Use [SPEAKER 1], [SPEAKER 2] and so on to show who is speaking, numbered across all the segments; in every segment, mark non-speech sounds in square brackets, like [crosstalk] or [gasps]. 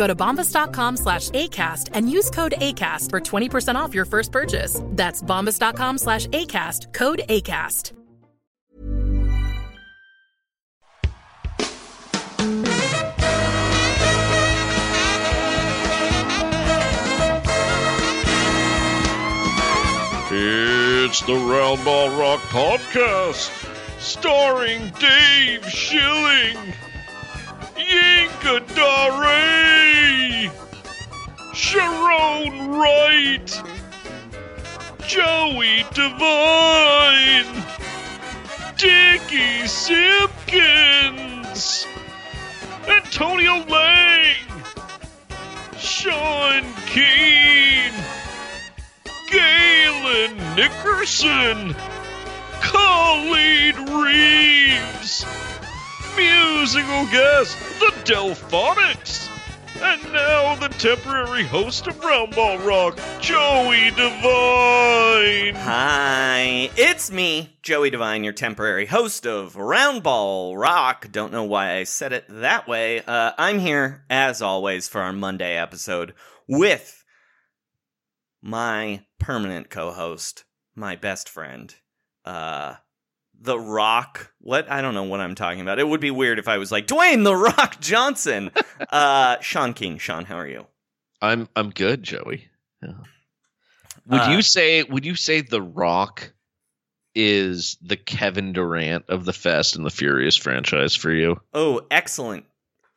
[SPEAKER 1] Go to bombas.com slash ACAST and use code ACAST for 20% off your first purchase. That's bombas.com slash ACAST, code ACAST.
[SPEAKER 2] It's the Roundball Rock Podcast, starring Dave Schilling, Yinka Dare, Sharone Wright, Joey Devine, Dickey Simpkins, Antonio Lang, Sean Keane. Gaylon Nickerson, Khalid Reeves, musical guest, the Delfonics, and now the temporary host of Roundball Rock, Joey Devine.
[SPEAKER 3] Hi, it's me, Joey Devine, your temporary host of Roundball Rock. Don't know why I said it that way. Uh, I'm here, as always, for our Monday episode with my permanent co-host, my best friend, uh, The Rock. What? I don't know what I'm talking about. It would be weird if I was like Dwayne The Rock Johnson. [laughs] uh, Sean Keane. Sean, how are you?
[SPEAKER 2] I'm I'm good, Joey. Yeah. Would
[SPEAKER 3] Uh,
[SPEAKER 2] you say would you say The Rock is the Kevin Durant of the Fast and the Furious franchise for you?
[SPEAKER 3] Oh, excellent,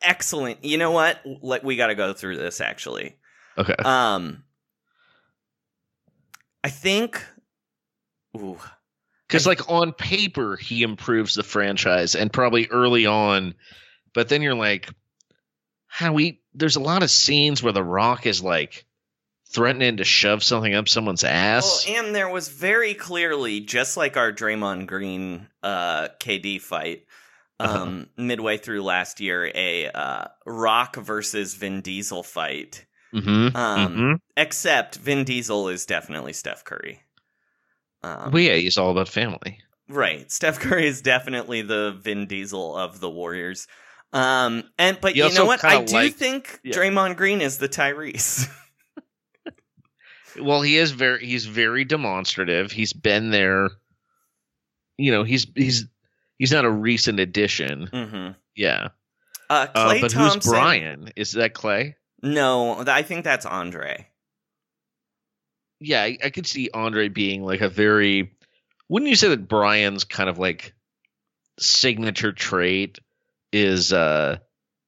[SPEAKER 3] excellent. You know what? Like we got to go through this actually.
[SPEAKER 2] Okay.
[SPEAKER 3] Um, I think. Ooh,
[SPEAKER 2] Because like on paper he improves the franchise and probably early on, but then you're like, how we there's a lot of scenes where The Rock is like threatening to shove something up someone's ass.
[SPEAKER 3] Well, and there was very clearly, just like our Draymond Green uh, KD fight
[SPEAKER 2] Uh-huh.
[SPEAKER 3] um, midway through last year, a uh, Rock versus Vin Diesel fight.
[SPEAKER 2] mm-hmm.
[SPEAKER 3] Um, Except Vin Diesel is definitely Steph Curry. Um,
[SPEAKER 2] well, yeah, he's all about family.
[SPEAKER 3] right, Steph Curry is definitely the Vin Diesel of the Warriors. Um, and but
[SPEAKER 2] He
[SPEAKER 3] you know what? I do
[SPEAKER 2] like-
[SPEAKER 3] think
[SPEAKER 2] Yeah.
[SPEAKER 3] Draymond Green is the Tyrese. [laughs]
[SPEAKER 2] Well, he is very he's very demonstrative. He's been there. You know, he's he's he's not a recent addition.
[SPEAKER 3] hmm
[SPEAKER 2] Yeah.
[SPEAKER 3] Uh,
[SPEAKER 2] Uh, but
[SPEAKER 3] Thompson.
[SPEAKER 2] who's Brian? Is that Klay?
[SPEAKER 3] No, I think that's Andre.
[SPEAKER 2] Yeah, I, I could see Andre being like a very. Wouldn't you say that Brian's kind of like signature trait is uh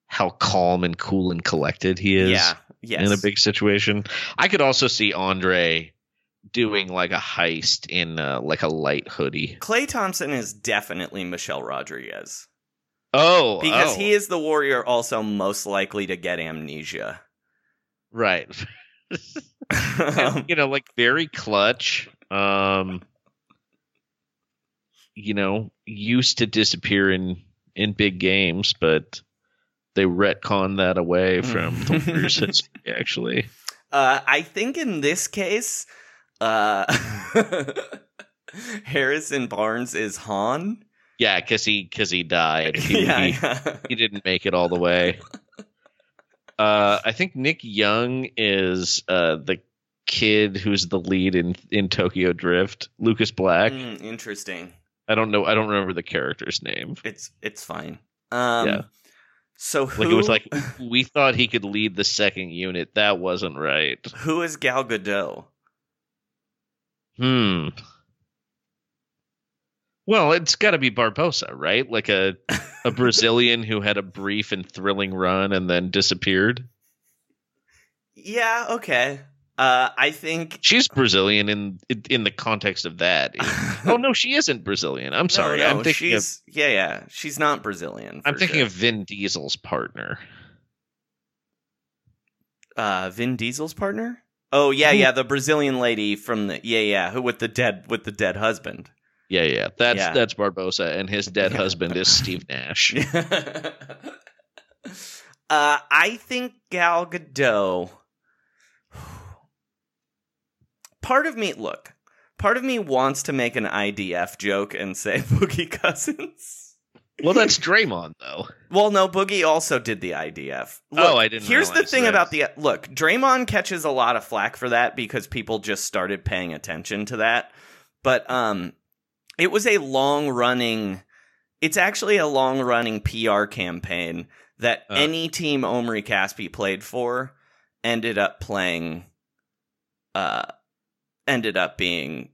[SPEAKER 2] how calm and cool and collected he is
[SPEAKER 3] Yeah. Yes.
[SPEAKER 2] in a big situation? I could also see Andre doing like a heist in uh, like a light hoodie.
[SPEAKER 3] Klay Thompson is definitely Michelle Rodriguez
[SPEAKER 2] Oh,
[SPEAKER 3] because
[SPEAKER 2] oh,
[SPEAKER 3] he is the warrior also most likely to get amnesia.
[SPEAKER 2] right. [laughs] [laughs]
[SPEAKER 3] Um,
[SPEAKER 2] you know, like very clutch. Um, you know, used to disappear in in big games, but they retcon that away from the Warriors' [laughs] history. Actually,
[SPEAKER 3] uh, I think in this case, uh, [laughs] Harrison Barnes is Han.
[SPEAKER 2] Yeah, because he because he died. He,
[SPEAKER 3] yeah,
[SPEAKER 2] he,
[SPEAKER 3] yeah.
[SPEAKER 2] he didn't make it all the way. Uh, I think Nick Young is uh, the kid who's the lead in in Tokyo Drift. Lucas Black.
[SPEAKER 3] Mm, interesting.
[SPEAKER 2] I don't know. I don't remember the character's name.
[SPEAKER 3] It's it's fine. Um,
[SPEAKER 2] Yeah.
[SPEAKER 3] So who,
[SPEAKER 2] Like it was like [laughs] we thought he could lead the second unit. That wasn't right.
[SPEAKER 3] who is Gal Gadot?
[SPEAKER 2] Hmm. Well, it's got to be Barbosa, right? Like a a Brazilian who had a brief and thrilling run and then disappeared.
[SPEAKER 3] Yeah. Okay. Uh, I think.
[SPEAKER 2] She's Brazilian in in the context of that. [laughs] oh no, she isn't Brazilian. I'm sorry.
[SPEAKER 3] No, no,
[SPEAKER 2] I'm thinking of
[SPEAKER 3] she's yeah, yeah. She's not Brazilian.
[SPEAKER 2] I'm thinking
[SPEAKER 3] sure.
[SPEAKER 2] of Vin Diesel's partner.
[SPEAKER 3] uh, Vin Diesel's partner. Oh yeah, yeah, the Brazilian lady from the yeah, yeah, who with the dead with the dead husband.
[SPEAKER 2] Yeah, yeah. That's
[SPEAKER 3] Yeah.
[SPEAKER 2] that's Barbosa and his dead husband is Steve [laughs] Nash. [laughs]
[SPEAKER 3] uh, I think Gal Gadot. [sighs] Part of me, look, part of me wants to make an IDF joke and say [laughs] Boogie Cousins.
[SPEAKER 2] Well, that's Draymond though.
[SPEAKER 3] Well, no, Boogie also did the IDF.
[SPEAKER 2] Oh, I didn't
[SPEAKER 3] Here's the thing
[SPEAKER 2] that.
[SPEAKER 3] about the look. Draymond catches a lot of flack for that because people just started paying attention to that. But um, it was a long running. It's actually a long running PR campaign that
[SPEAKER 2] Uh.
[SPEAKER 3] any team Omri Caspi played for ended up playing. Uh, ended up being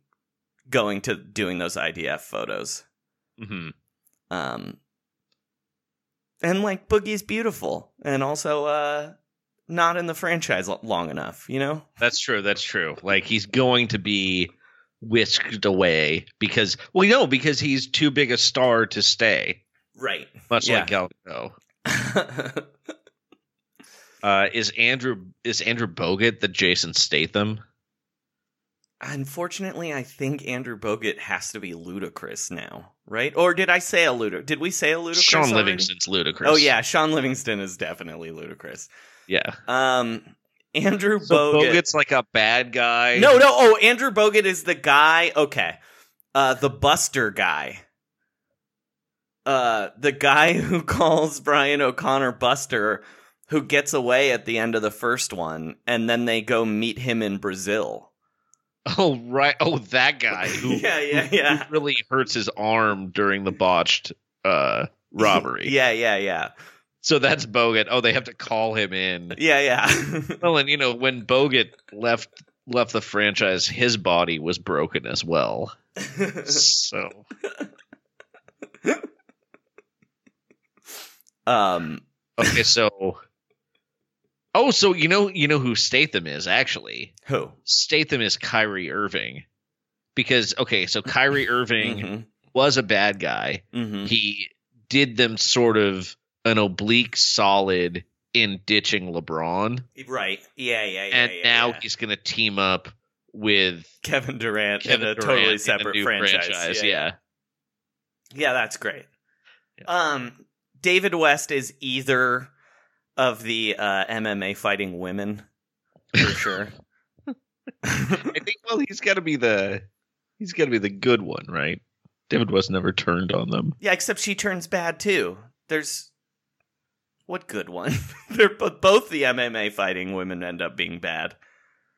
[SPEAKER 3] going to doing those IDF photos.
[SPEAKER 2] hmm
[SPEAKER 3] Um, and like Boogie's beautiful, and also uh, not in the franchise long enough. You know,
[SPEAKER 2] That's true. That's true. Like he's going to be whisked away because well, no, because he's too big a star to stay.
[SPEAKER 3] right?
[SPEAKER 2] Much
[SPEAKER 3] Yeah.
[SPEAKER 2] like Gal Gadot. Uh, is Andrew is Andrew Bogut the Jason Statham?
[SPEAKER 3] Unfortunately, I think Andrew Bogut has to be Ludacris now, right? Or did I say a Ludacris? Did we say a Ludacris?
[SPEAKER 2] Sean
[SPEAKER 3] already?
[SPEAKER 2] Livingston's Ludacris.
[SPEAKER 3] Oh yeah, Shaun Livingston is definitely Ludacris.
[SPEAKER 2] yeah.
[SPEAKER 3] Um, Andrew
[SPEAKER 2] So
[SPEAKER 3] Bogut.
[SPEAKER 2] Bogut's like a bad guy.
[SPEAKER 3] No, no. Oh, Andrew Bogut is the guy. Okay, uh, the Buster guy. Uh, the guy [laughs] who calls Brian O'Connor Buster, who gets away at the end of the first one, and then they go meet him in Brazil.
[SPEAKER 2] Oh right. Oh, that guy who,
[SPEAKER 3] yeah, [laughs] yeah, yeah,
[SPEAKER 2] who really hurts his arm during the botched uh robbery. [laughs]
[SPEAKER 3] yeah, yeah, yeah,
[SPEAKER 2] So that's Bogut. Oh, they have to call him in.
[SPEAKER 3] yeah, yeah. [laughs]
[SPEAKER 2] Well, and you know when Bogut left left the franchise, his body was broken as well. So
[SPEAKER 3] um,
[SPEAKER 2] okay, so oh, so you know you know who Statham is actually.
[SPEAKER 3] who?
[SPEAKER 2] Statham is Kyrie Irving, because okay, so Kyrie Irving
[SPEAKER 3] Mhm,
[SPEAKER 2] was a bad guy.
[SPEAKER 3] mhm.
[SPEAKER 2] He did them sort of an oblique solid in ditching LeBron,
[SPEAKER 3] Right. Yeah, yeah, yeah.
[SPEAKER 2] and
[SPEAKER 3] yeah,
[SPEAKER 2] now
[SPEAKER 3] yeah.
[SPEAKER 2] he's going to team up with
[SPEAKER 3] Kevin Durant
[SPEAKER 2] Kevin
[SPEAKER 3] in a
[SPEAKER 2] Durant
[SPEAKER 3] totally
[SPEAKER 2] in a
[SPEAKER 3] separate
[SPEAKER 2] new
[SPEAKER 3] franchise.
[SPEAKER 2] Yeah,
[SPEAKER 3] Yeah, that's great.
[SPEAKER 2] Yeah.
[SPEAKER 3] Um, David West is either of the uh, MMA fighting women for [laughs] sure.
[SPEAKER 2] I think. Well, he's got to be the he's got to be the good one, right? David West never turned on them.
[SPEAKER 3] yeah, except she turns bad too. There's what good one? [laughs] They're bo- both the MMA fighting women end up being bad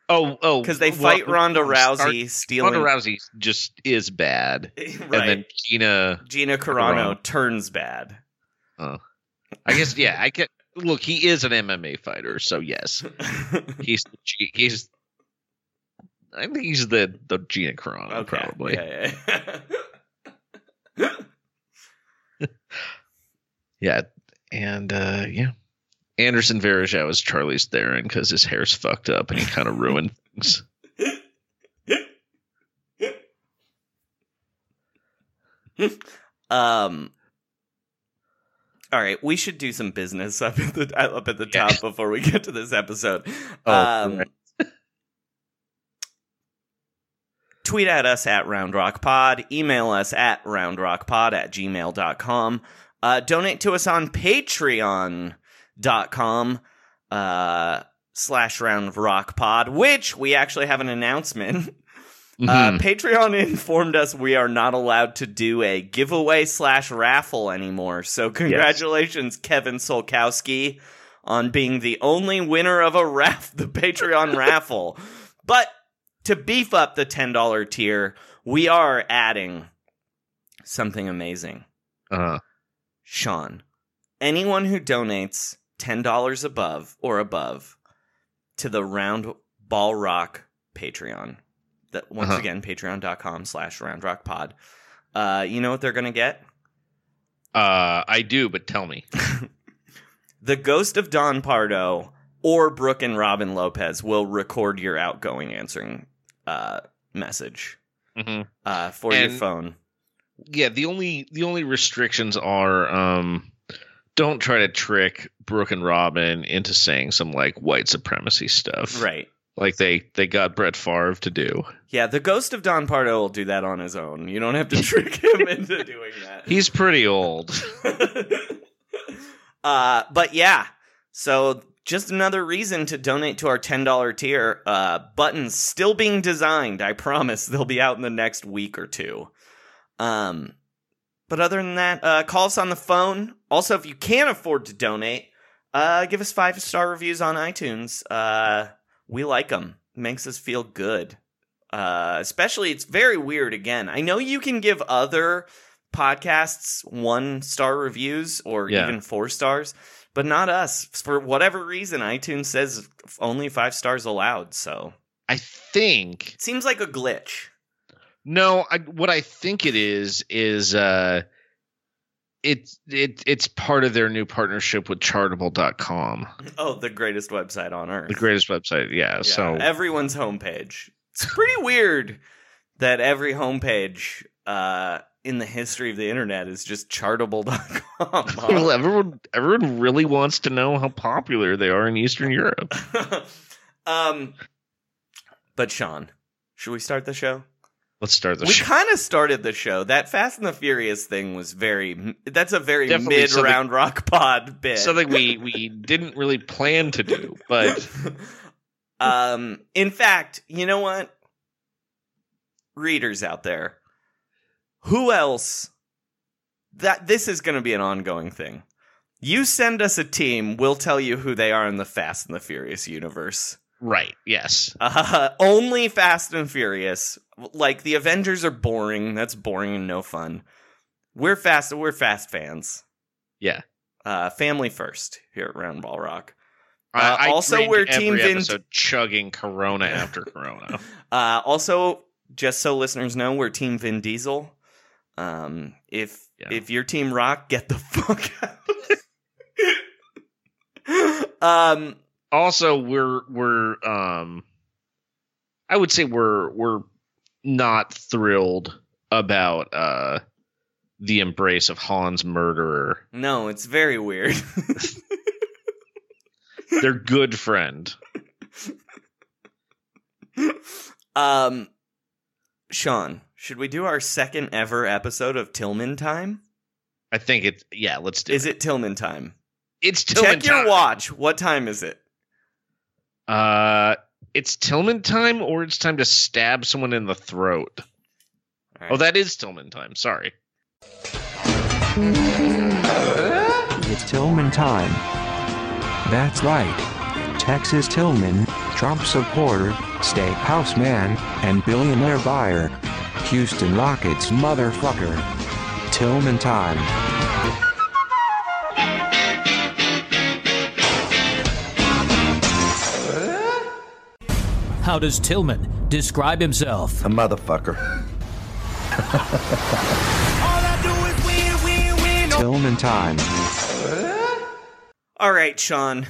[SPEAKER 2] Oh, oh,
[SPEAKER 3] because they
[SPEAKER 2] well,
[SPEAKER 3] fight Ronda Rousey stealing.
[SPEAKER 2] Ronda Rousey just is bad, [laughs]
[SPEAKER 3] right.
[SPEAKER 2] and then Gina.
[SPEAKER 3] Gina Carano
[SPEAKER 2] Carano.
[SPEAKER 3] turns bad.
[SPEAKER 2] Uh, I guess yeah. I get. Look, he is an MMA fighter, so yes, [laughs] he's he's. I think he's the the Gina Carano
[SPEAKER 3] okay.
[SPEAKER 2] probably.
[SPEAKER 3] Yeah, yeah.
[SPEAKER 2] Yeah, and uh yeah, Anderson Varejao is Charlize Theron because his hair's fucked up and he kind of ruined [laughs] things. [laughs]
[SPEAKER 3] Um. All right, we should do some business up at the up at the
[SPEAKER 2] Yeah.
[SPEAKER 3] top before we get to this episode.
[SPEAKER 2] Oh,
[SPEAKER 3] um,
[SPEAKER 2] right. [laughs]
[SPEAKER 3] tweet at us at roundrockpod email us at roundrockpod at gmail.com uh, donate to us on patreon.com uh, slash Round Rock Pod, which we actually have an announcement [laughs] Uh,
[SPEAKER 2] Mhm.
[SPEAKER 3] Patreon informed us we are not allowed to do a giveaway slash raffle anymore. So congratulations, Kevin Solkowski, on being the only winner of a [laughs] raff the Patreon [laughs] raffle. But to beef up the ten dollar tier, we are adding something amazing.
[SPEAKER 2] uh,
[SPEAKER 3] Sean, anyone who donates $10 above or above to the Round Ball Rock Patreon, that once
[SPEAKER 2] Uh-huh.
[SPEAKER 3] again, patreon.com slash roundrockpod, uh, you know what they're going to get?
[SPEAKER 2] uh, I do, but tell me. [laughs]
[SPEAKER 3] The Ghost of Don Pardo or Brooke and Robin Lopez will record your outgoing answering uh, message
[SPEAKER 2] hmm
[SPEAKER 3] uh, for your phone.
[SPEAKER 2] Yeah, the only the only restrictions are um, don't try to trick Brooke and Robin into saying some like white supremacy stuff,
[SPEAKER 3] Right.
[SPEAKER 2] Like they they got Brett Favre to do.
[SPEAKER 3] Yeah, the Ghost of Don Pardo will do that on his own. You don't have to [laughs] trick him into doing that.
[SPEAKER 2] He's pretty old. [laughs]
[SPEAKER 3] uh, but yeah, so just another reason to donate to our $10 tier. Uh, buttons still being designed. I promise they'll be out in the next week or two. Um, but other than that, uh, call us on the phone. Also, if you can't afford to donate, uh, give us five star reviews on iTunes. Uh, we like them. Makes us feel good. Uh, especially, it's very weird. Again, I know you can give other podcasts one star reviews or
[SPEAKER 2] Yeah.
[SPEAKER 3] even four stars, but not us. For whatever reason, iTunes says only five stars allowed. So
[SPEAKER 2] I think
[SPEAKER 3] it seems like a glitch.
[SPEAKER 2] No. I, what I think it is is uh, it's it it's part of their new partnership with Chartable.com,
[SPEAKER 3] Oh, the greatest website on earth.
[SPEAKER 2] the greatest website. Yeah.
[SPEAKER 3] Yeah,
[SPEAKER 2] so
[SPEAKER 3] everyone's homepage. It's pretty weird that every homepage uh, in the history of the internet is just chartable.com. [laughs]
[SPEAKER 2] well, everyone everyone really wants to know how popular they are in Eastern Europe. [laughs]
[SPEAKER 3] um, but Sean, should we start the show?
[SPEAKER 2] Let's start the
[SPEAKER 3] we
[SPEAKER 2] show.
[SPEAKER 3] kind of started the show. That Fast and the Furious thing was very. That's a very
[SPEAKER 2] Definitely
[SPEAKER 3] mid round rock [laughs] pod bit.
[SPEAKER 2] Something we we didn't really plan to do, but [laughs]
[SPEAKER 3] um, in fact, you know what? Readers out there, who else? That this is going to be an ongoing thing. You send us a team, we'll tell you who they are in the Fast and the Furious universe.
[SPEAKER 2] Right, yes.
[SPEAKER 3] Uh, [laughs] only Fast and Furious. Like the Avengers are boring. That's boring and no fun. We're fast. We're fast fans.
[SPEAKER 2] Yeah.
[SPEAKER 3] Uh, family first here at Round Ball Rock. Uh,
[SPEAKER 2] I
[SPEAKER 3] also, we're Team Vin-
[SPEAKER 2] episode chugging Corona after [laughs] Corona.
[SPEAKER 3] Uh, also, just so listeners know, we're Team Vin Diesel. Um, if
[SPEAKER 2] Yeah.
[SPEAKER 3] if you're Team Rock, get the [laughs] fuck out. um,
[SPEAKER 2] also, we're we're um, I would say we're we're not thrilled about uh the embrace of Han's murderer,
[SPEAKER 3] no, it's very weird. [laughs]
[SPEAKER 2] their good friend.
[SPEAKER 3] um, Sean, should we do our second ever episode of Tillman Time?
[SPEAKER 2] I think it's yeah. Let's do
[SPEAKER 3] Is
[SPEAKER 2] it.
[SPEAKER 3] it Tillman Time?
[SPEAKER 2] It's Tillman time.
[SPEAKER 3] Check your watch. What time is it?
[SPEAKER 2] Uh, it's Tillman time, or it's time to stab someone in the throat.
[SPEAKER 3] All
[SPEAKER 2] Oh, that is Tillman time. Sorry.
[SPEAKER 4] It's Tillman time. That's right. Texas Tillman, Trump supporter, steakhouse man, and billionaire buyer. Houston Rockets motherfucker. Tillman time.
[SPEAKER 5] How does Tillman describe himself?
[SPEAKER 6] A motherfucker.
[SPEAKER 4] Tillman time.
[SPEAKER 3] All right, Sean.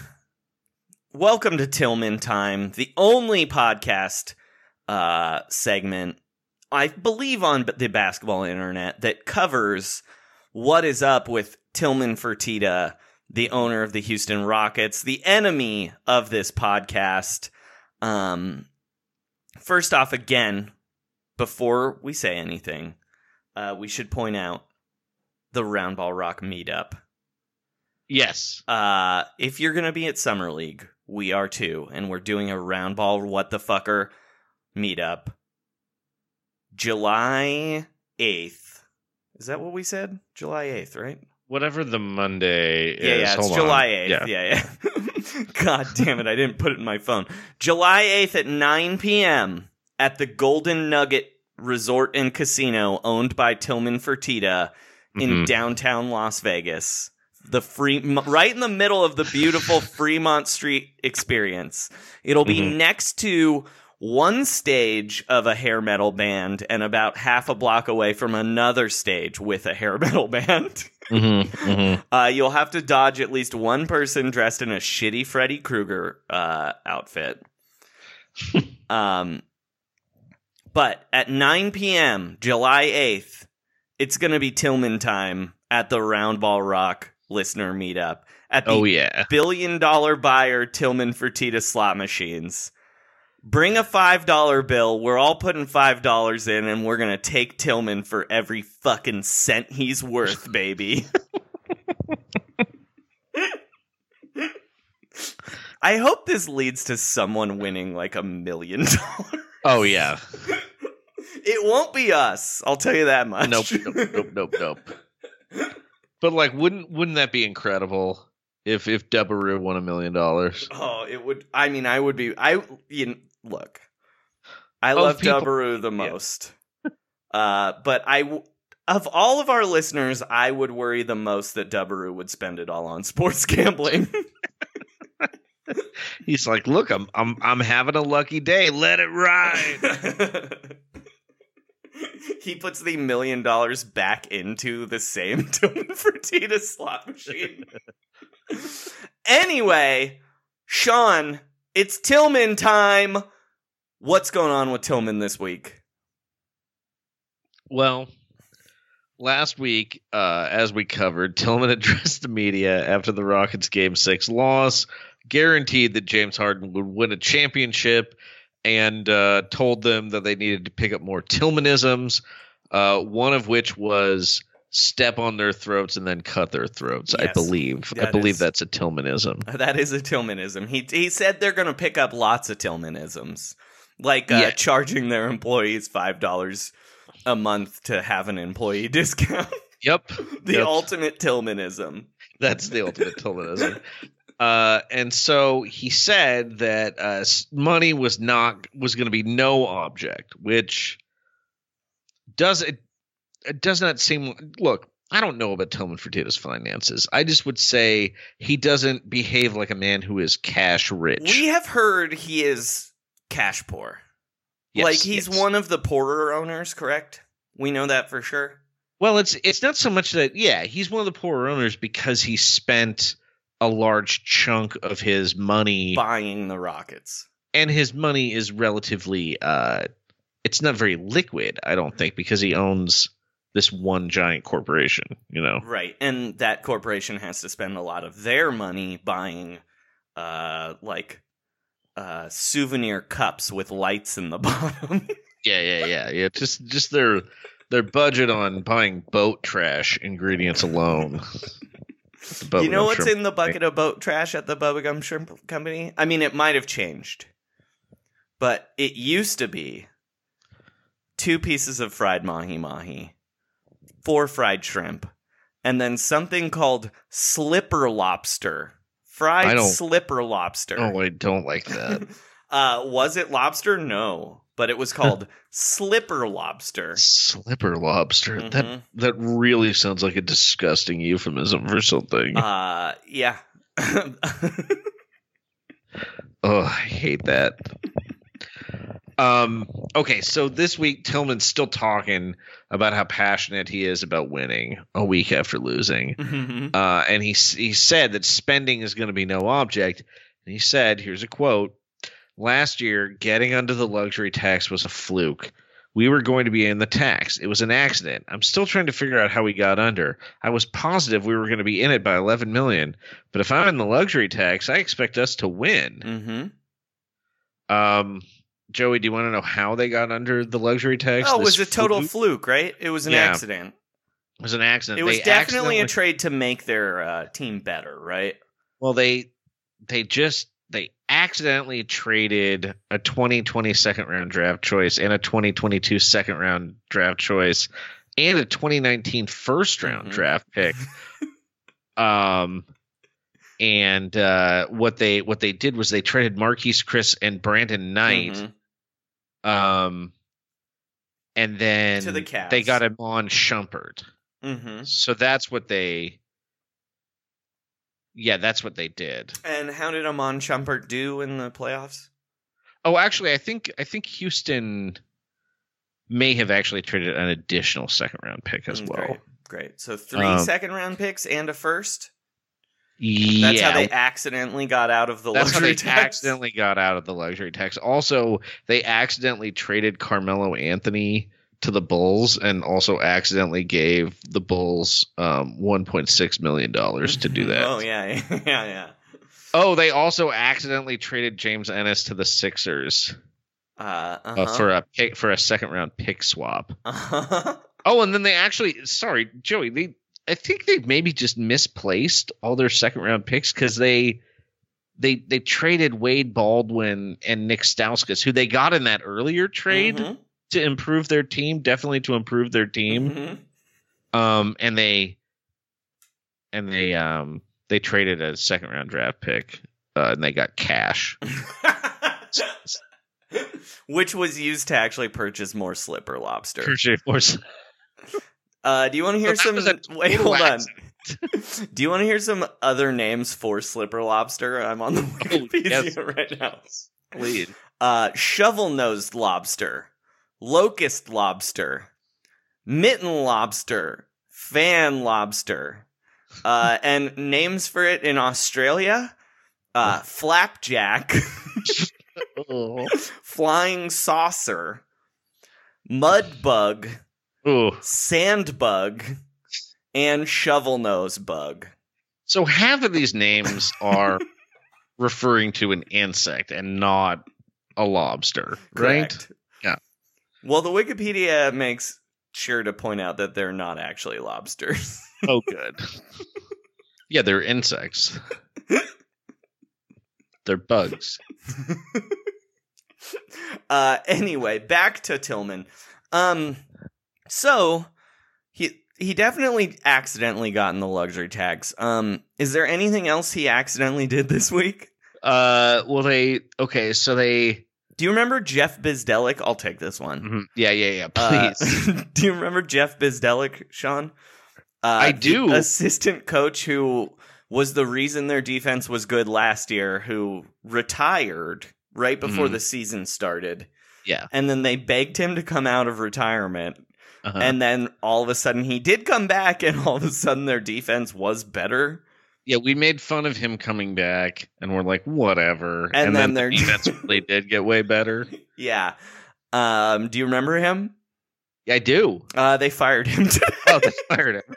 [SPEAKER 3] Welcome to Tillman Time, the only podcast uh, segment, I believe, on the basketball internet that covers what is up with Tillman Fertitta, the owner of the Houston Rockets, the enemy of this podcast. Um, first off, again, before we say anything, uh, we should point out the Roundball Rock meetup.
[SPEAKER 2] Yes.
[SPEAKER 3] Uh, if you're gonna be at Summer League, we are too, and we're doing a Roundball what the fucker meetup. July 8th. Is that what we said? July 8th, right?
[SPEAKER 2] Whatever the Monday is.
[SPEAKER 3] Yeah, yeah, it's
[SPEAKER 2] Hold on.
[SPEAKER 3] July 8th.
[SPEAKER 2] Yeah.
[SPEAKER 3] Yeah, yeah. [laughs] [laughs] God damn it, I didn't put it in my phone. July 8th at 9 p.m. at the Golden Nugget Resort and Casino owned by Tillman Fertitta in
[SPEAKER 2] Mhm.
[SPEAKER 3] downtown Las Vegas. The free right in the middle of the beautiful [laughs] Fremont Street experience. It'll be
[SPEAKER 2] Mhm.
[SPEAKER 3] next to one stage of a hair metal band and about half a block away from another stage with a hair metal [laughs] band.
[SPEAKER 2] Mhm, mhm. [laughs]
[SPEAKER 3] Uh, you'll have to dodge at least one person dressed in a shitty Freddy Krueger uh, outfit. [laughs] um, but at 9 p.m., July 8th, it's going to be Tillman time at the Roundball Rock listener meetup at the
[SPEAKER 2] Oh yeah.
[SPEAKER 3] billion dollar buyer Tillman Fertitta slot machines. Bring a $5 bill. We're all putting $5 in and we're going to take Tillman for every fucking cent he's worth, baby. [laughs] I hope this leads to someone winning like a million dollars.
[SPEAKER 2] Oh yeah.
[SPEAKER 3] It won't be us. I'll tell you that much.
[SPEAKER 2] Nope. Nope. Nope. Nope. Nope. But like, wouldn't wouldn't that be incredible if if Debaroo won a million dollars?
[SPEAKER 3] Oh, it would. I mean, I would be. I you kn- look. I
[SPEAKER 2] Oh,
[SPEAKER 3] love
[SPEAKER 2] people-
[SPEAKER 3] the most, uh, but I w- of all of our listeners, I would worry the most that Dubbaroo would spend it all on [laughs] sports gambling. [laughs]
[SPEAKER 2] He's like, look, I'm I'm I'm having a lucky day. Let it ride. [laughs]
[SPEAKER 3] he puts the million dollars back into the same Fertitta slot machine. anyway, Sean, it's Tillman time. What's going on with Tillman this week?
[SPEAKER 2] Well, last week, uh, as we covered, [laughs] Tillman addressed the media after the Rockets' Game Six loss, guaranteed that James Harden would win a championship, and uh, told them that they needed to pick up more Tillmanisms. Uh, one of which was step on their throats and then cut their throats. I believe. I believe
[SPEAKER 3] is-
[SPEAKER 2] that's a Tillmanism. [laughs]
[SPEAKER 3] That is a Tillmanism. He he said they're going to pick up lots of Tillmanisms, like uh,
[SPEAKER 2] Yeah.
[SPEAKER 3] charging their employees five dollars a month to have an employee [laughs] discount.
[SPEAKER 2] Yep.
[SPEAKER 3] the
[SPEAKER 2] Yep.
[SPEAKER 3] ultimate Tillmanism.
[SPEAKER 2] That's the ultimate Tillmanism. Uh, and so he said that uh, money was not was going to be no object, which does it, it does not seem. Look, I don't know about Tillman Fertitta's finances. I just would say he doesn't behave like a man who is cash rich.
[SPEAKER 3] We have heard he is cash poor.
[SPEAKER 2] Yes,
[SPEAKER 3] like he's
[SPEAKER 2] yes.
[SPEAKER 3] one of the poorer owners, correct? We know that for sure.
[SPEAKER 2] Well, it's it's not so much that yeah, he's one of the poorer owners because he spent a large chunk of his money
[SPEAKER 3] Buying the Rockets.
[SPEAKER 2] and his money is relatively uh it's not very liquid i don't think because he owns this one giant corporation you know
[SPEAKER 3] Right. And that corporation has to spend a lot of their money buying uh like uh souvenir cups with lights in the [laughs] bottom.
[SPEAKER 2] yeah yeah yeah yeah just just their their budget on buying boat trash ingredients alone [laughs]
[SPEAKER 3] you know what's in the bucket of boat trash at the Bubba Gump Shrimp Company? I mean, it might have changed. But it used to be two pieces of fried mahi mahi, four fried shrimp, and then something called slipper lobster. Fried slipper lobster.
[SPEAKER 2] oh i don't like that [laughs]
[SPEAKER 3] Uh, was it lobster? No, but it was called slipper lobster.
[SPEAKER 2] slipper lobster that
[SPEAKER 3] Mhm.
[SPEAKER 2] that really sounds like a disgusting euphemism for something
[SPEAKER 3] Uh, yeah. [laughs]
[SPEAKER 2] Oh, I hate that. Um. Okay, so this week Tillman's still talking about how passionate he is about winning a week after losing. [laughs]
[SPEAKER 3] Mhm.
[SPEAKER 2] Uh, and he he said that spending is going to be no object. And he said, "Here's a quote: Last year, getting under the luxury tax was a fluke. We were going to be in the tax. It was an accident. I'm still trying to figure out how we got under. I was positive we were going to be in it by 11 million. But if I'm in the luxury tax, I expect us to win."
[SPEAKER 3] Mhm.
[SPEAKER 2] Um, Joey, do you want to know how they got under the luxury tax?
[SPEAKER 3] Oh, it was a total
[SPEAKER 2] fluke?
[SPEAKER 3] fluke, right? It was an
[SPEAKER 2] Yeah.
[SPEAKER 3] accident.
[SPEAKER 2] It was an accident.
[SPEAKER 3] It was
[SPEAKER 2] They
[SPEAKER 3] definitely a trade to make their uh, team better, right?
[SPEAKER 2] Well, they they just they accidentally traded a 2020 second round draft choice and a 2022 second round draft choice and a 2019 first round
[SPEAKER 3] Mhm.
[SPEAKER 2] draft pick. [laughs] um, and uh, what they what they did was they traded Marquese Chriss and Brandon Knight.
[SPEAKER 3] Mhm.
[SPEAKER 2] Um, and then
[SPEAKER 3] To the Cavs.
[SPEAKER 2] they got Iman Shumpert.
[SPEAKER 3] Mhm.
[SPEAKER 2] So that's what they. Yeah, that's what they did.
[SPEAKER 3] And how did Iman Shumpert do in the playoffs?
[SPEAKER 2] Oh, actually, I think I think Houston may have actually traded an additional second round pick as
[SPEAKER 3] Mm,
[SPEAKER 2] well.
[SPEAKER 3] Great. Great. So three
[SPEAKER 2] Um,
[SPEAKER 3] second round picks and a first.
[SPEAKER 2] Yeah,
[SPEAKER 3] That's how they accidentally got out of the
[SPEAKER 2] that's how
[SPEAKER 3] luxury
[SPEAKER 2] they
[SPEAKER 3] tax.
[SPEAKER 2] accidentally got out of the luxury tax. Also, they accidentally traded Carmelo Anthony to the Bulls, and also accidentally gave the Bulls um, 1.6 million dollars to do that. [laughs]
[SPEAKER 3] oh yeah, [laughs] yeah, yeah.
[SPEAKER 2] Oh, they also accidentally traded James Ennis to the Sixers
[SPEAKER 3] Uh,
[SPEAKER 2] uh,
[SPEAKER 3] uh-huh.
[SPEAKER 2] for a pick for a second round pick swap.
[SPEAKER 3] uh-huh. [laughs]
[SPEAKER 2] Oh, and then they actually sorry, Joey, they I think they maybe just misplaced all their second round picks because they they they traded Wade Baldwin and Nik Stauskas, who they got in that earlier trade
[SPEAKER 3] Mhm.
[SPEAKER 2] to improve their team, definitely to improve their team.
[SPEAKER 3] Mhm.
[SPEAKER 2] Um, and they and they um they traded a second round draft pick, uh, and they got cash. [laughs] [laughs]
[SPEAKER 3] Which was used to actually purchase more slipper lobster.
[SPEAKER 2] Appreciate it.
[SPEAKER 3] Uh, do you want to hear
[SPEAKER 2] So
[SPEAKER 3] some? Wait, hold on. [laughs] do you want to hear some other names for slipper lobster? I'm on the Wikipedia
[SPEAKER 2] Oh, yes. [laughs]
[SPEAKER 3] right now.
[SPEAKER 2] Please.
[SPEAKER 3] Uh, shovel nosed lobster, locust lobster, mitten lobster, fan lobster, uh, [laughs] and names for it in Australia: uh, flapjack,
[SPEAKER 2] Oh.
[SPEAKER 3] flying saucer, mud bug,
[SPEAKER 2] Oh.
[SPEAKER 3] sand bug, and shovel nose bug.
[SPEAKER 2] So half of these names [laughs] are referring to an insect and not a lobster, right?
[SPEAKER 3] Correct.
[SPEAKER 2] Yeah.
[SPEAKER 3] Well, the Wikipedia makes sure to point out that they're not actually lobsters.
[SPEAKER 2] Oh, [laughs] good. yeah, they're insects. [laughs] they're bugs.
[SPEAKER 3] uh anyway, back to Tillman. Um so he he definitely accidentally got in the luxury tax. Um is there anything else he accidentally did this week?
[SPEAKER 2] Uh, well, they okay. So they,
[SPEAKER 3] Do you remember Jeff Bzdelik? I'll take this one.
[SPEAKER 2] mhm, yeah, yeah, yeah.
[SPEAKER 3] Uh,
[SPEAKER 2] Please, [laughs]
[SPEAKER 3] do you remember Jeff Bzdelik, Sean? Uh,
[SPEAKER 2] I do.
[SPEAKER 3] Assistant coach who was the reason their defense was good last year, who retired right before
[SPEAKER 2] Mhm.
[SPEAKER 3] the season started.
[SPEAKER 2] yeah.
[SPEAKER 3] And then they begged him to come out of retirement.
[SPEAKER 2] Uh-huh.
[SPEAKER 3] And then all of a sudden he did come back, and all of a sudden their defense was better.
[SPEAKER 2] yeah, we made fun of him coming back, and we're like, whatever.
[SPEAKER 3] And then
[SPEAKER 2] the
[SPEAKER 3] they're-
[SPEAKER 2] defense [laughs] really did get way better.
[SPEAKER 3] Yeah. Um, do you remember him?
[SPEAKER 2] Yeah, I do.
[SPEAKER 3] Uh, they fired him. [laughs] today.
[SPEAKER 2] Oh, they fired him.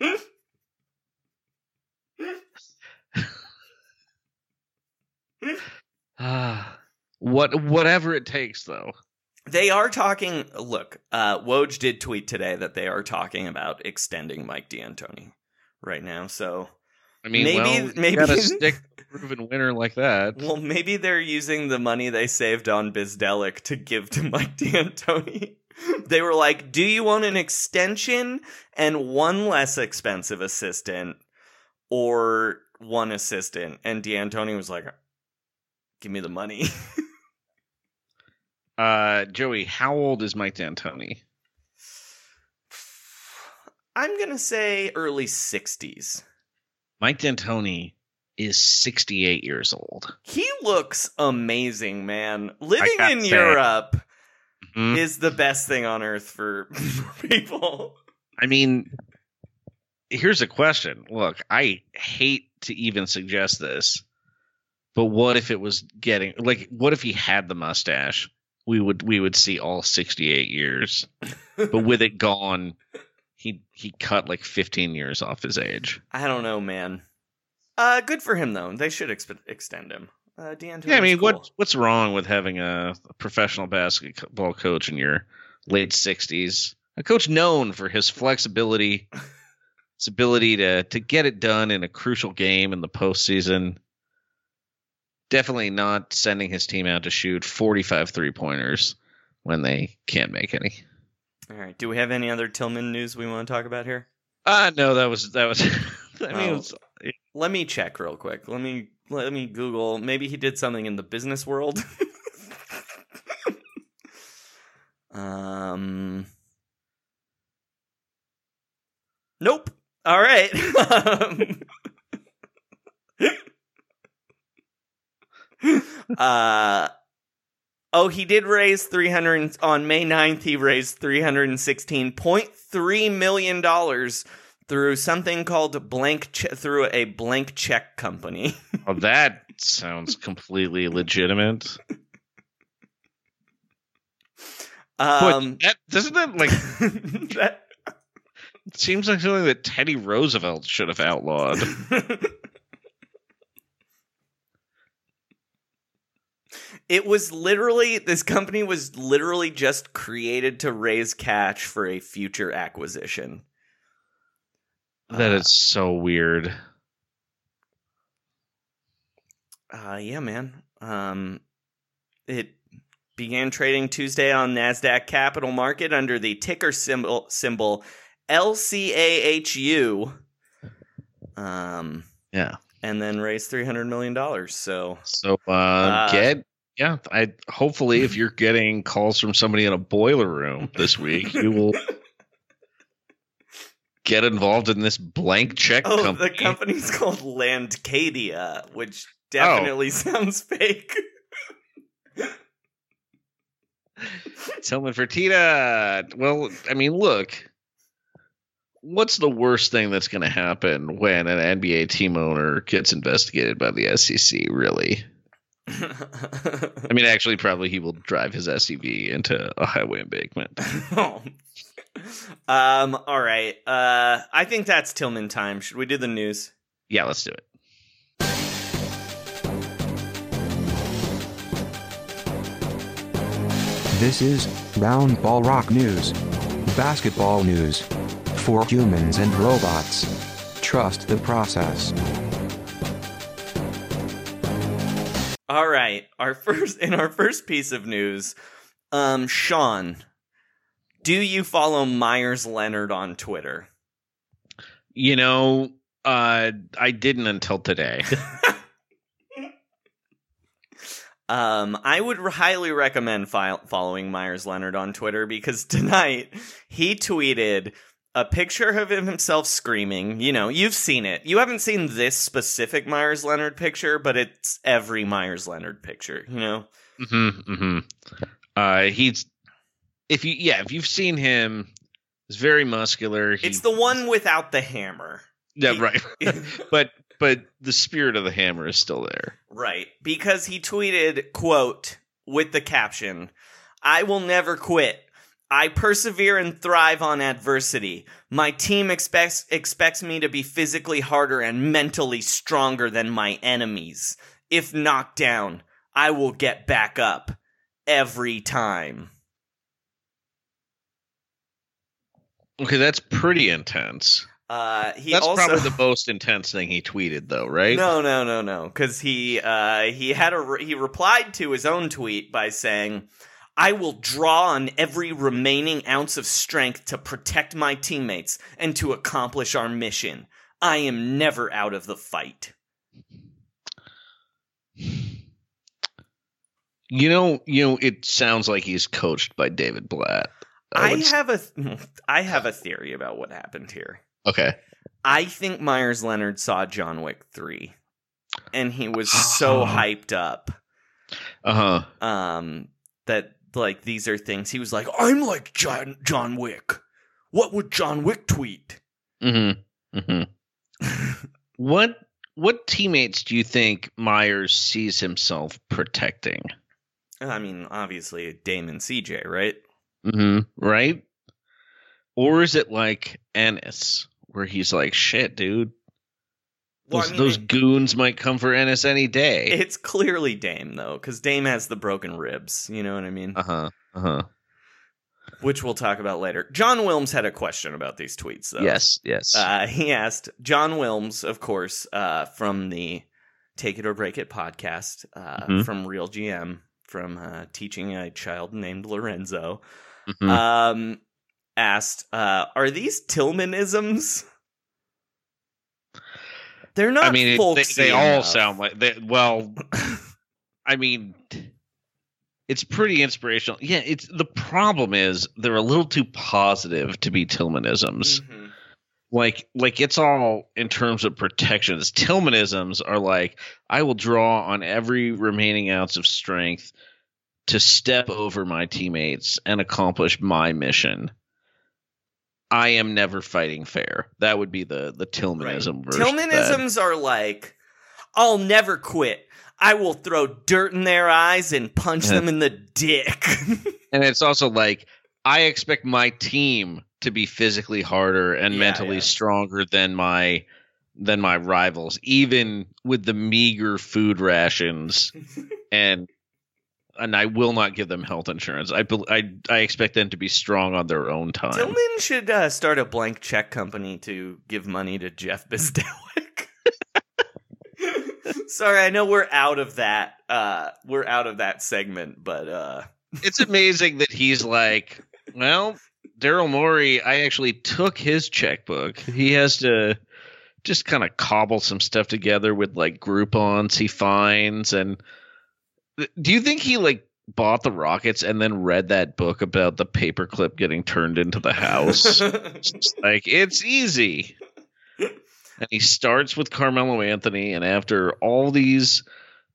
[SPEAKER 2] [laughs] [sighs] what whatever it takes, though.
[SPEAKER 3] They are talking. Look, uh, Woj did tweet today that they are talking about extending Mike D'Antoni right now. So,
[SPEAKER 2] I mean,
[SPEAKER 3] Maybe-
[SPEAKER 2] well,
[SPEAKER 3] maybe-
[SPEAKER 2] gotta [laughs] stick a proven winner like that.
[SPEAKER 3] well, maybe they're using the money they saved on Bzdelik to give to Mike [laughs] D'Antoni. they were like, "Do you want an extension and one less expensive assistant, or one assistant?" And D'Antoni was like, "Give me the money." [laughs]
[SPEAKER 2] Uh, Joey, how old is Mike D'Antoni?
[SPEAKER 3] I'm gonna say early '60s.
[SPEAKER 2] Mike D'Antoni is 68 years old.
[SPEAKER 3] He looks amazing, man. Living in. Europe
[SPEAKER 2] Mhm.
[SPEAKER 3] is the best thing on earth [laughs] for people.
[SPEAKER 2] I mean, here's a question. Look, I hate to even suggest this, but what if it was getting like what if he had the mustache? We would we would see all 68 years. But [laughs] with it gone, he he cut like 15 years off his age.
[SPEAKER 3] I don't know, man. Uh, good for him though. They should exp- extend him. Uh,
[SPEAKER 2] Yeah, I mean,
[SPEAKER 3] cool.
[SPEAKER 2] what what's wrong with having a, a professional basketball coach in your late 60s a coach known for his flexibility, [laughs] his ability to to get it done in a crucial game in the postseason. Definitely not sending his team out to shoot 45 three pointers when they can't make any.
[SPEAKER 3] All right. Do we have any other Tillman news we want to talk about here?
[SPEAKER 2] Ah, no, that was that was. [laughs] I mean,
[SPEAKER 3] Oh.
[SPEAKER 2] was,
[SPEAKER 3] Let me check real quick. Let me let me Google. Maybe he did something in the business world. [laughs] um. Nope. All right. [laughs] [laughs] uh Oh, he did raise 300 on May 9th he raised 316.3 million dollars through something called blank che- through a blank check company. [laughs]
[SPEAKER 2] oh, that sounds completely legitimate.
[SPEAKER 3] Um
[SPEAKER 2] but that doesn't that like [laughs]
[SPEAKER 3] that
[SPEAKER 2] seems like something that Teddy Roosevelt should have outlawed.
[SPEAKER 3] It was literally this company was literally just created to raise cash for a future acquisition.
[SPEAKER 2] That
[SPEAKER 3] Uh,
[SPEAKER 2] is so weird.
[SPEAKER 3] Uh, yeah, man. Um, it began trading Tuesday on Nasdaq Capital Market under the ticker symbol symbol LCAHU. Um,
[SPEAKER 2] Yeah.
[SPEAKER 3] and then raised three hundred million dollars. So
[SPEAKER 2] So uh, get yeah. I hopefully if you're getting calls from somebody in a boiler room this week, you will get involved in this blank check
[SPEAKER 3] oh,
[SPEAKER 2] company.
[SPEAKER 3] the company's [laughs] called Landcadia, which oh. definitely sounds fake.
[SPEAKER 2] Tillman Fertitta. Well, I mean, look. What's the worst thing that's going to happen when an NBA team owner gets investigated by the SEC? Really? [laughs] I mean, actually, probably he will drive his SUV into a highway embankment. [laughs]
[SPEAKER 3] Oh. um. All right. Uh. I think that's Tillman time. Should we do the news?
[SPEAKER 2] Yeah, let's do it.
[SPEAKER 4] This is Round Ball Rock News. Basketball news. For humans and robots. Trust the process.
[SPEAKER 3] All right. Our first in our first piece of news, um, Sean, do you follow Meyers Leonard on Twitter?
[SPEAKER 2] You know, uh, I didn't until today. [laughs]
[SPEAKER 3] Um, I would highly recommend file- following Meyers Leonard on Twitter because tonight he tweeted a picture of himself screaming. You know, you've seen it. You haven't seen this specific Meyers Leonard picture, but it's every Meyers Leonard picture. You know, Mm
[SPEAKER 2] hmm Mm hmm Uh, he's if you yeah if you've seen him, he's very muscular. He,
[SPEAKER 3] it's the one without the hammer.
[SPEAKER 2] yeah
[SPEAKER 3] he-
[SPEAKER 2] right, [laughs] but but the spirit of the hammer is still there.
[SPEAKER 3] Right. Because he tweeted, quote, with the caption, I will never quit. I persevere and thrive on adversity. My team expects expects me to be physically harder and mentally stronger than my enemies. If knocked down, I will get back up every time.
[SPEAKER 2] Okay, that's pretty intense.
[SPEAKER 3] Uh, he
[SPEAKER 2] that's
[SPEAKER 3] also
[SPEAKER 2] probably the [laughs] most intense thing he tweeted, though, right?
[SPEAKER 3] No, no, no, no. Because he uh, he had a re- he replied to his own tweet by saying, "I will draw on every remaining ounce of strength to protect my teammates and to accomplish our mission. I am never out of the fight."
[SPEAKER 2] You know, you know, it sounds like he's coached by David Blatt.
[SPEAKER 3] I
[SPEAKER 2] would s-
[SPEAKER 3] have a th- [laughs] I have a theory about what happened here.
[SPEAKER 2] okay.
[SPEAKER 3] I think Meyers Leonard saw John Wick three, and he was so [gasps] hyped up.
[SPEAKER 2] Uh huh.
[SPEAKER 3] um that like these are things he was like i'm like john john wick what would john wick tweet
[SPEAKER 2] Mm-hmm. Mm-hmm. [laughs] what what teammates do you think Meyers sees himself protecting?
[SPEAKER 3] i mean obviously damon cj right
[SPEAKER 2] Mm-hmm. Right? Or is it like Enes, where he's like, "Shit, dude,
[SPEAKER 3] Well, I
[SPEAKER 2] those,
[SPEAKER 3] mean,
[SPEAKER 2] those
[SPEAKER 3] it-
[SPEAKER 2] goons might come for Enes any day."
[SPEAKER 3] it's clearly dame though because dame has the broken ribs you know what i mean
[SPEAKER 2] Uh huh. Uh huh.
[SPEAKER 3] which we'll talk about later. John Wilms had a question about these tweets, though.
[SPEAKER 2] Yes, yes.
[SPEAKER 3] Uh, he asked John Wilms, of course, uh, from the Take It or Break It podcast, uh,
[SPEAKER 2] Mhm.
[SPEAKER 3] from Real GM, from uh, teaching a child named Lorenzo,
[SPEAKER 2] Mhm.
[SPEAKER 3] um, asked, uh, "Are these Tillmanisms?" They're not.
[SPEAKER 2] I mean, it, they, they all sound like they. Well, [coughs] I mean, it's pretty inspirational. Yeah, it's the problem is they're a little too positive to be Tillmanisms.
[SPEAKER 3] Mhm.
[SPEAKER 2] Like, like it's all in terms of protections. Tillmanisms are like, I will draw on every remaining ounce of strength to step over my teammates and accomplish my mission. I am never fighting fair. That would be the the Tillmanism version.
[SPEAKER 3] Tillmanisms are like, I'll never quit. I will throw dirt in their eyes and punch
[SPEAKER 2] Yeah.
[SPEAKER 3] them in the dick. [laughs]
[SPEAKER 2] And it's also like I expect my team to be physically harder and
[SPEAKER 3] Yeah,
[SPEAKER 2] mentally
[SPEAKER 3] yeah.
[SPEAKER 2] stronger than my than my rivals, even with the meager food rations [laughs] and and I will not give them health insurance. I I I expect them to be strong on their own time.
[SPEAKER 3] Tillman should uh, start a blank check company to give money to Jeff Bzdelik. [laughs] Sorry, I know we're out of that. Uh, we're out of that segment, but uh,
[SPEAKER 2] it's amazing that he's like, well, Daryl Morey, I actually took his checkbook. He has to just kind of cobble some stuff together with like Groupons he finds. And do you think he like bought the Rockets and then read that book about the paperclip getting turned into the house? [laughs] Like, it's easy. And he starts with Carmelo Anthony, and after all these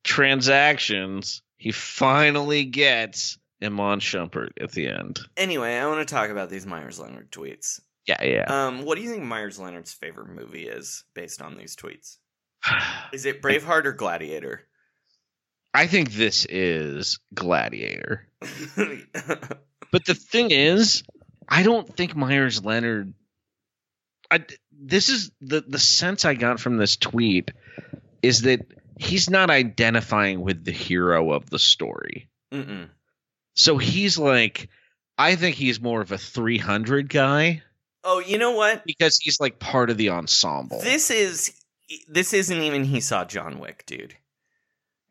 [SPEAKER 2] transactions, he finally gets Iman Shumpert at the end.
[SPEAKER 3] anyway, I want to talk about these Meyers Leonard tweets.
[SPEAKER 2] Yeah, yeah.
[SPEAKER 3] Um, what do you think Meyers Leonard's favorite movie is based on these tweets? [sighs] Is it Braveheart or Gladiator?
[SPEAKER 2] I think this is Gladiator. [laughs] But the thing is, I don't think Meyers Leonard. I, this is the the sense I got from this tweet is that he's not identifying with the hero of the story.
[SPEAKER 3] Mm-mm.
[SPEAKER 2] So he's like, I think he's more of a 300 guy
[SPEAKER 3] Oh, you know what?
[SPEAKER 2] because he's like part of the ensemble.
[SPEAKER 3] This is this isn't even he saw John Wick, dude.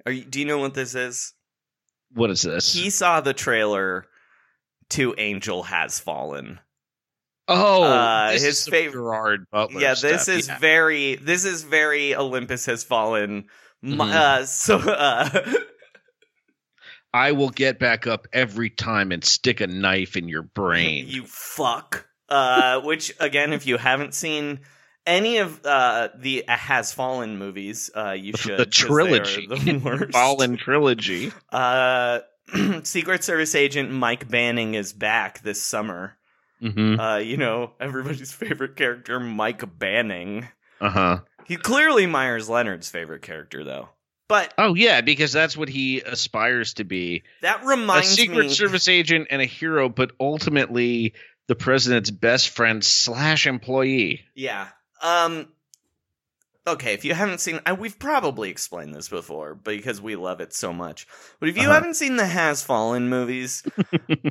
[SPEAKER 3] Are you, do you know what this is?
[SPEAKER 2] what is this?
[SPEAKER 3] He saw the trailer to Angel Has Fallen.
[SPEAKER 2] oh,
[SPEAKER 3] uh,
[SPEAKER 2] this
[SPEAKER 3] his favorite
[SPEAKER 2] Gerard Butler.
[SPEAKER 3] yeah, this
[SPEAKER 2] stuff.
[SPEAKER 3] is
[SPEAKER 2] Yeah.
[SPEAKER 3] very this is very Olympus Has Fallen. M-
[SPEAKER 2] Mhm.
[SPEAKER 3] Uh, so uh,
[SPEAKER 2] I will get back up every time and stick a knife in your brain.
[SPEAKER 3] you fuck. Uh, which again, if you haven't seen any of uh, the Has Fallen movies, uh, you should.
[SPEAKER 2] the trilogy, [laughs]
[SPEAKER 3] the worst.
[SPEAKER 2] Fallen trilogy.
[SPEAKER 3] Uh, [clears throat] Secret Service agent Mike Banning is back this summer.
[SPEAKER 2] Mm-hmm.
[SPEAKER 3] Uh, you know, everybody's favorite character, Mike Banning.
[SPEAKER 2] Uh huh.
[SPEAKER 3] He clearly Meyers Leonard's favorite character, though. But
[SPEAKER 2] Oh yeah, because that's what he aspires to be:
[SPEAKER 3] that reminds a
[SPEAKER 2] Secret
[SPEAKER 3] me.
[SPEAKER 2] Service agent and a hero, but ultimately the president's best friend slash employee.
[SPEAKER 3] Yeah. Um. Okay, if you haven't seen, uh, we've probably explained this before because we love it so much. But if you
[SPEAKER 2] Uh-huh.
[SPEAKER 3] haven't seen the Has Fallen movies,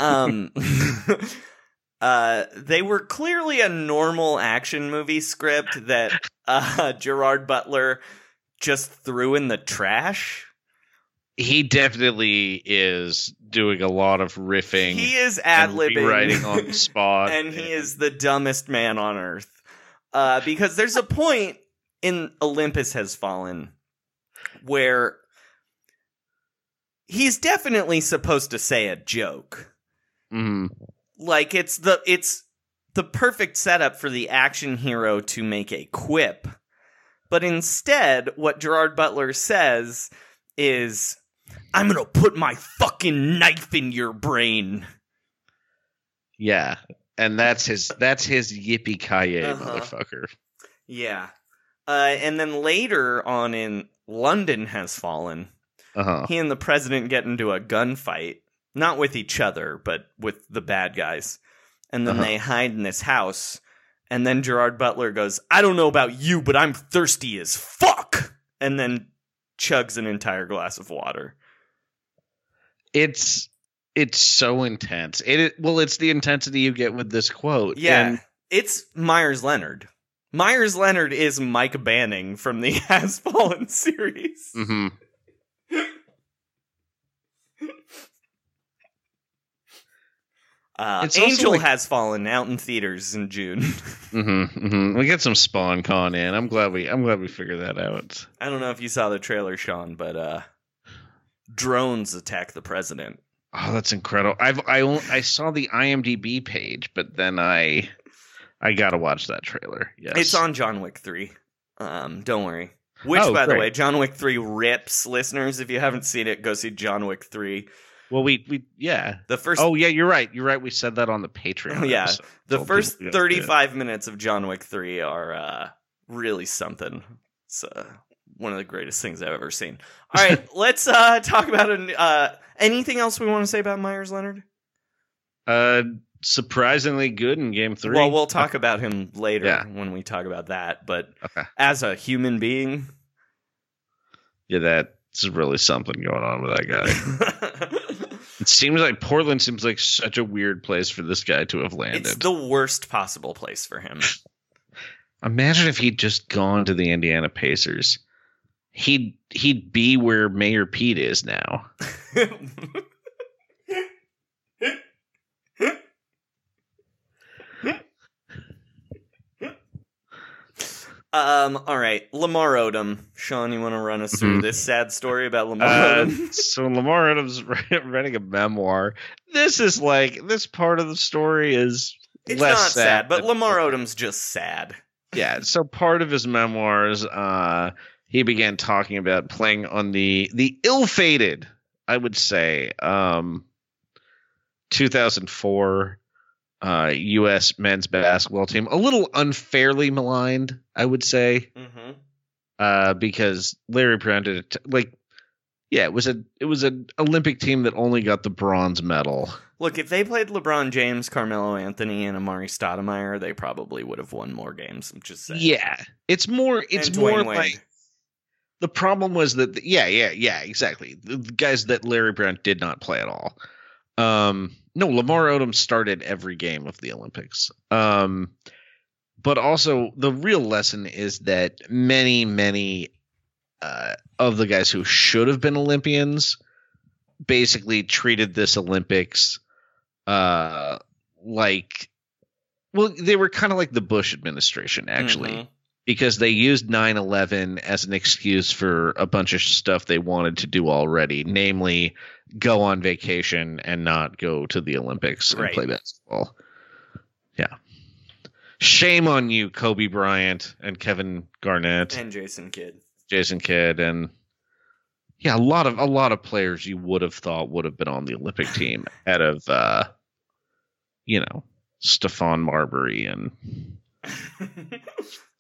[SPEAKER 3] um, [laughs] uh, they were clearly a normal action movie script that uh, Gerard Butler just threw in the trash.
[SPEAKER 2] He definitely is doing a lot of riffing.
[SPEAKER 3] He is ad
[SPEAKER 2] and
[SPEAKER 3] libbing,
[SPEAKER 2] rewriting on the spot, [laughs]
[SPEAKER 3] and he is the dumbest man on earth. Uh, because there's a point in Olympus Has Fallen where he's definitely supposed to say a joke.
[SPEAKER 2] Mhm.
[SPEAKER 3] Like it's the it's the perfect setup for the action hero to make a quip. But instead, what Gerard Butler says is, I'm gonna put my fucking knife in your brain.
[SPEAKER 2] Yeah, and that's his. That's his yippee ki
[SPEAKER 3] Uh-huh.
[SPEAKER 2] motherfucker.
[SPEAKER 3] Yeah. Uh, and then later on in London Has Fallen,
[SPEAKER 2] Uh huh.
[SPEAKER 3] he and the president get into a gunfight, not with each other, but with the bad guys. And then
[SPEAKER 2] Uh-huh.
[SPEAKER 3] they hide in this house. And then Gerard Butler goes, I don't know about you, but I'm thirsty as fuck. And then chugs an entire glass of water.
[SPEAKER 2] It's it's so intense. It, it well, it's the intensity you get with this quote.
[SPEAKER 3] Yeah,
[SPEAKER 2] And
[SPEAKER 3] it's Meyers Leonard. Meyers Leonard is Mike Banning from the [laughs] Has Fallen series.
[SPEAKER 2] mhm.
[SPEAKER 3] Uh, Angel
[SPEAKER 2] like-
[SPEAKER 3] Has Fallen out in theaters in June. [laughs]
[SPEAKER 2] Mm-hmm, mm-hmm. We get some Spawn con in. I'm glad we I'm glad we figured that out.
[SPEAKER 3] I don't know if you saw the trailer, Sean, but uh, drones attack the president.
[SPEAKER 2] Oh, that's incredible. I've I I saw the IMDb page, but then I I gotta watch that trailer. Yes,
[SPEAKER 3] It's on John Wick 3. Um, don't worry. Which,
[SPEAKER 2] Oh,
[SPEAKER 3] by the way, John Wick 3 rips. Listeners, if you haven't seen it, go see John Wick 3.
[SPEAKER 2] Well, we we yeah.
[SPEAKER 3] The first
[SPEAKER 2] Oh yeah, you're right. You're right. We said that on the Patreon. [laughs]
[SPEAKER 3] Yeah,
[SPEAKER 2] episode.
[SPEAKER 3] the first
[SPEAKER 2] people to go see it.
[SPEAKER 3] 35 minutes of John Wick 3 are uh, really something. Uh, one of the greatest things I've ever seen. All right, [laughs] let's uh, talk about an, uh, anything else we want to say about Meyers Leonard.
[SPEAKER 2] Uh, surprisingly good in Game Three.
[SPEAKER 3] Well, we'll talk about him later
[SPEAKER 2] Yeah.
[SPEAKER 3] when we talk about that. But
[SPEAKER 2] Okay.
[SPEAKER 3] as a human being,
[SPEAKER 2] Yeah, that's really something going on with that guy. [laughs] it seems like Portland seems like such a weird place for this guy to have landed.
[SPEAKER 3] it's the worst possible place for him. [laughs]
[SPEAKER 2] Imagine if he'd just gone to the Indiana Pacers. He'd he'd be where Mayor Pete is now.
[SPEAKER 3] um. All right, Lamar Odom. Sean, you want to run us through
[SPEAKER 2] Mhm.
[SPEAKER 3] this sad story about Lamar
[SPEAKER 2] Uh,
[SPEAKER 3] Odom? [laughs]
[SPEAKER 2] so Lamar Odom's [laughs] writing a memoir. This is like this part of the story is
[SPEAKER 3] It's
[SPEAKER 2] less
[SPEAKER 3] not sad, but Lamar Odom's just sad.
[SPEAKER 2] yeah. So part of his memoirs, uh, he began talking about playing on the the ill-fated, I would say, um, 2004 uh, U.S. men's basketball team. A little unfairly maligned, I would say,
[SPEAKER 3] Mm-hmm.
[SPEAKER 2] uh, because Larry Brown did it. Like, yeah, it was a it was an Olympic team that only got the bronze medal.
[SPEAKER 3] Look, if they played LeBron James, Carmelo Anthony, and Amar'e Stoudemire, they probably would have won more games. I'm just saying.
[SPEAKER 2] Yeah, it's more. It's more
[SPEAKER 3] Wade.
[SPEAKER 2] like the problem was that yeah, yeah, yeah, exactly. The the guys that Larry Brown did not play at all. Um, no, Lamar Odom started every game of the Olympics. Um, but also the real lesson is that many, many uh, of the guys who should have been Olympians basically treated this Olympics uh like well they were kind of like the Bush administration actually
[SPEAKER 3] Mhm.
[SPEAKER 2] Because they used 9/11 as an excuse for a bunch of stuff they wanted to do already namely go on vacation and not go to the Olympics and
[SPEAKER 3] Right.
[SPEAKER 2] play basketball yeah shame on you Kobe Bryant and Kevin Garnett
[SPEAKER 3] and Jason Kidd.
[SPEAKER 2] Jason Kidd and yeah, a lot of a lot of players you would have thought would have been on the Olympic [laughs] team out of uh you know, Stephon Marbury and [laughs]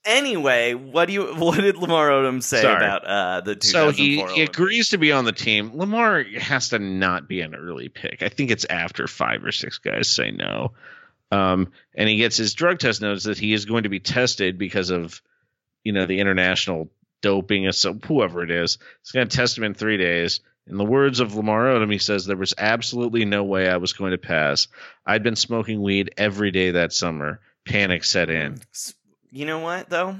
[SPEAKER 3] anyway, what do you? [laughs] What did Lamar Odom say
[SPEAKER 2] Sorry.
[SPEAKER 3] about uh, the 2004
[SPEAKER 2] so he, he agrees to be on the team. Lamar has to not be an early pick. I think it's after five or six guys say no. Um, and he gets his drug test notes that he is going to be tested because of, you know, the international doping, so whoever it is. It's going to test him in three days. In the words of Lamar Odom, he says there was absolutely no way I was going to pass. I'd been smoking weed every day that summer. Panic set in.
[SPEAKER 3] You know what though?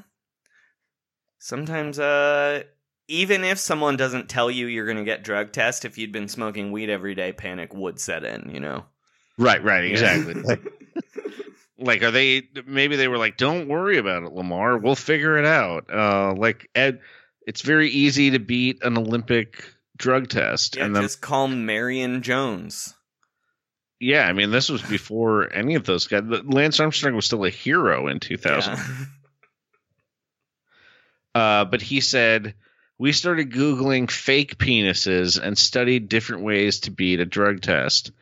[SPEAKER 3] Sometimes, uh, even if someone doesn't tell you you're going to get drug test, if you'd been smoking weed every day, panic would set in. You know.
[SPEAKER 2] Right, right, exactly. like, [laughs] like, are they? Maybe they were like, "Don't worry about it, Lamar. We'll figure it out." Uh, like Ed, it's very easy to beat an Olympic drug test,
[SPEAKER 3] yeah,
[SPEAKER 2] and then
[SPEAKER 3] just call Marion Jones.
[SPEAKER 2] Yeah, I mean, this was [laughs] before any of those guys. Lance Armstrong was still a hero in 2000.
[SPEAKER 3] Yeah. [laughs]
[SPEAKER 2] Uh, but he said, We started Googling fake penises and studied different ways to beat a drug test.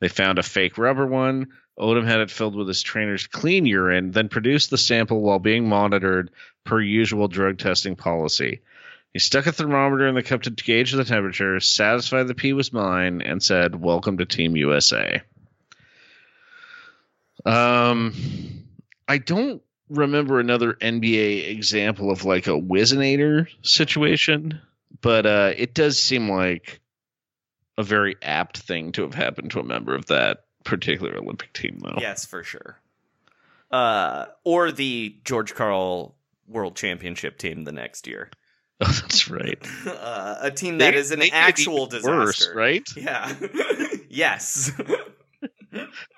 [SPEAKER 2] They found a fake rubber one. Odom had it filled with his trainer's clean urine, then produced the sample while being monitored per usual drug testing policy. He stuck a thermometer in the cup to gauge the temperature, satisfied the pee was mine, and said, Welcome to Team USA. Um, I don't remember another NBA example of like a Whizzinator situation, but uh, it does seem like a very apt thing to have happened to a member of that particular Olympic team, though.
[SPEAKER 3] Yes, for sure. Uh, or the George Karl World Championship team the next year. [laughs]
[SPEAKER 2] Oh, that's right.
[SPEAKER 3] Uh, a team that
[SPEAKER 2] They-
[SPEAKER 3] is an
[SPEAKER 2] they could be
[SPEAKER 3] actual disaster.
[SPEAKER 2] worse, right? [laughs]
[SPEAKER 3] Yeah. [laughs] yes.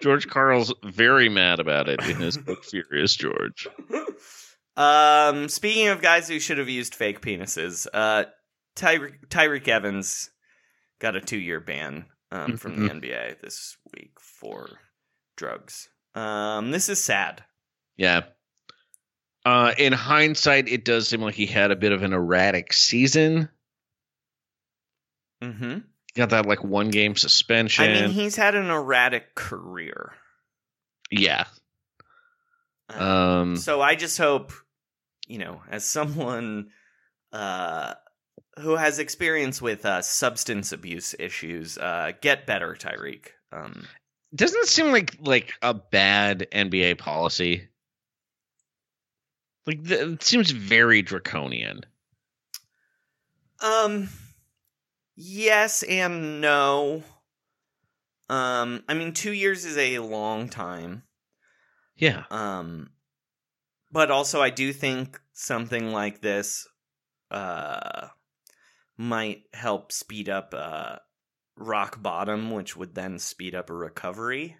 [SPEAKER 2] George Karl's very mad about it in his book Furious George.
[SPEAKER 3] Um, speaking of guys who should have used fake penises, uh, Tyre- Tyreke Evans got a two-year ban um, from the NBA this week for drugs. Um, this is sad.
[SPEAKER 2] Yeah. Uh, in hindsight, it does seem like he had a bit of an erratic season.
[SPEAKER 3] Mm-hmm.
[SPEAKER 2] Got that like one game suspension.
[SPEAKER 3] I mean, he's had an erratic career.
[SPEAKER 2] yeah. Um,
[SPEAKER 3] so I just hope, you know, as someone uh, who has experience with uh, substance abuse issues, uh, get better, Tyreke. Um,
[SPEAKER 2] doesn't it seem like like a bad NBA policy? Like it seems very draconian.
[SPEAKER 3] Um yes and no. Um I mean 2 years is a long time.
[SPEAKER 2] Yeah.
[SPEAKER 3] Um but also I do think something like this uh might help speed up uh rock bottom which would then speed up a recovery.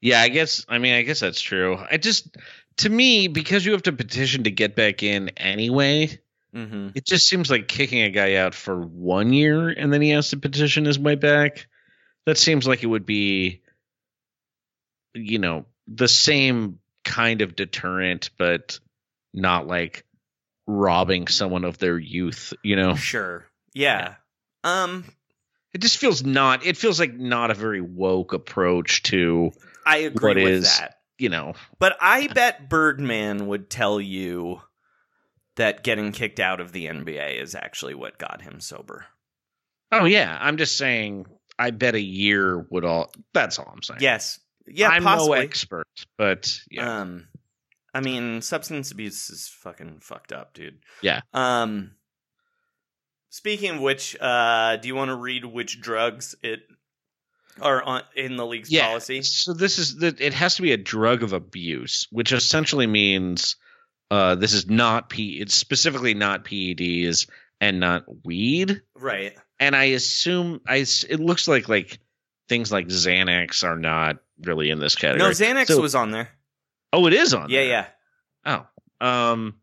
[SPEAKER 2] Yeah, I guess I mean I guess that's true. I just to me because you have to petition to get back in anyway,
[SPEAKER 3] Mhm.
[SPEAKER 2] it just seems like kicking a guy out for 1 year and then he has to petition his way back. That seems like it would be you know, the same kind of deterrent but not like robbing someone of their youth, you know.
[SPEAKER 3] Sure. Yeah. Um
[SPEAKER 2] It just feels not it feels like not a very woke approach to
[SPEAKER 3] I agree
[SPEAKER 2] what
[SPEAKER 3] with
[SPEAKER 2] is,
[SPEAKER 3] that.
[SPEAKER 2] You know,
[SPEAKER 3] But I bet Birdman would tell you that getting kicked out of the NBA is actually what got him sober.
[SPEAKER 2] Oh yeah, I'm just saying. I bet a year would all. That's all I'm saying.
[SPEAKER 3] Yes. Yeah,
[SPEAKER 2] I'm
[SPEAKER 3] possibly.
[SPEAKER 2] no expert, but yeah,
[SPEAKER 3] Um I mean, substance abuse is fucking fucked up, dude.
[SPEAKER 2] Yeah.
[SPEAKER 3] Um speaking of which, uh do you want to read which drugs it are on in the league's
[SPEAKER 2] yeah.
[SPEAKER 3] policy?
[SPEAKER 2] So this is the. It has to be a drug of abuse, which essentially means uh, this is not P. It's specifically not PEDs and not weed.
[SPEAKER 3] Right.
[SPEAKER 2] And I assume I. It looks like like things like Xanax are not really in this category.
[SPEAKER 3] No, Xanax
[SPEAKER 2] So-
[SPEAKER 3] was on there.
[SPEAKER 2] Oh, it is on.
[SPEAKER 3] Yeah,
[SPEAKER 2] there.
[SPEAKER 3] yeah.
[SPEAKER 2] Oh. Um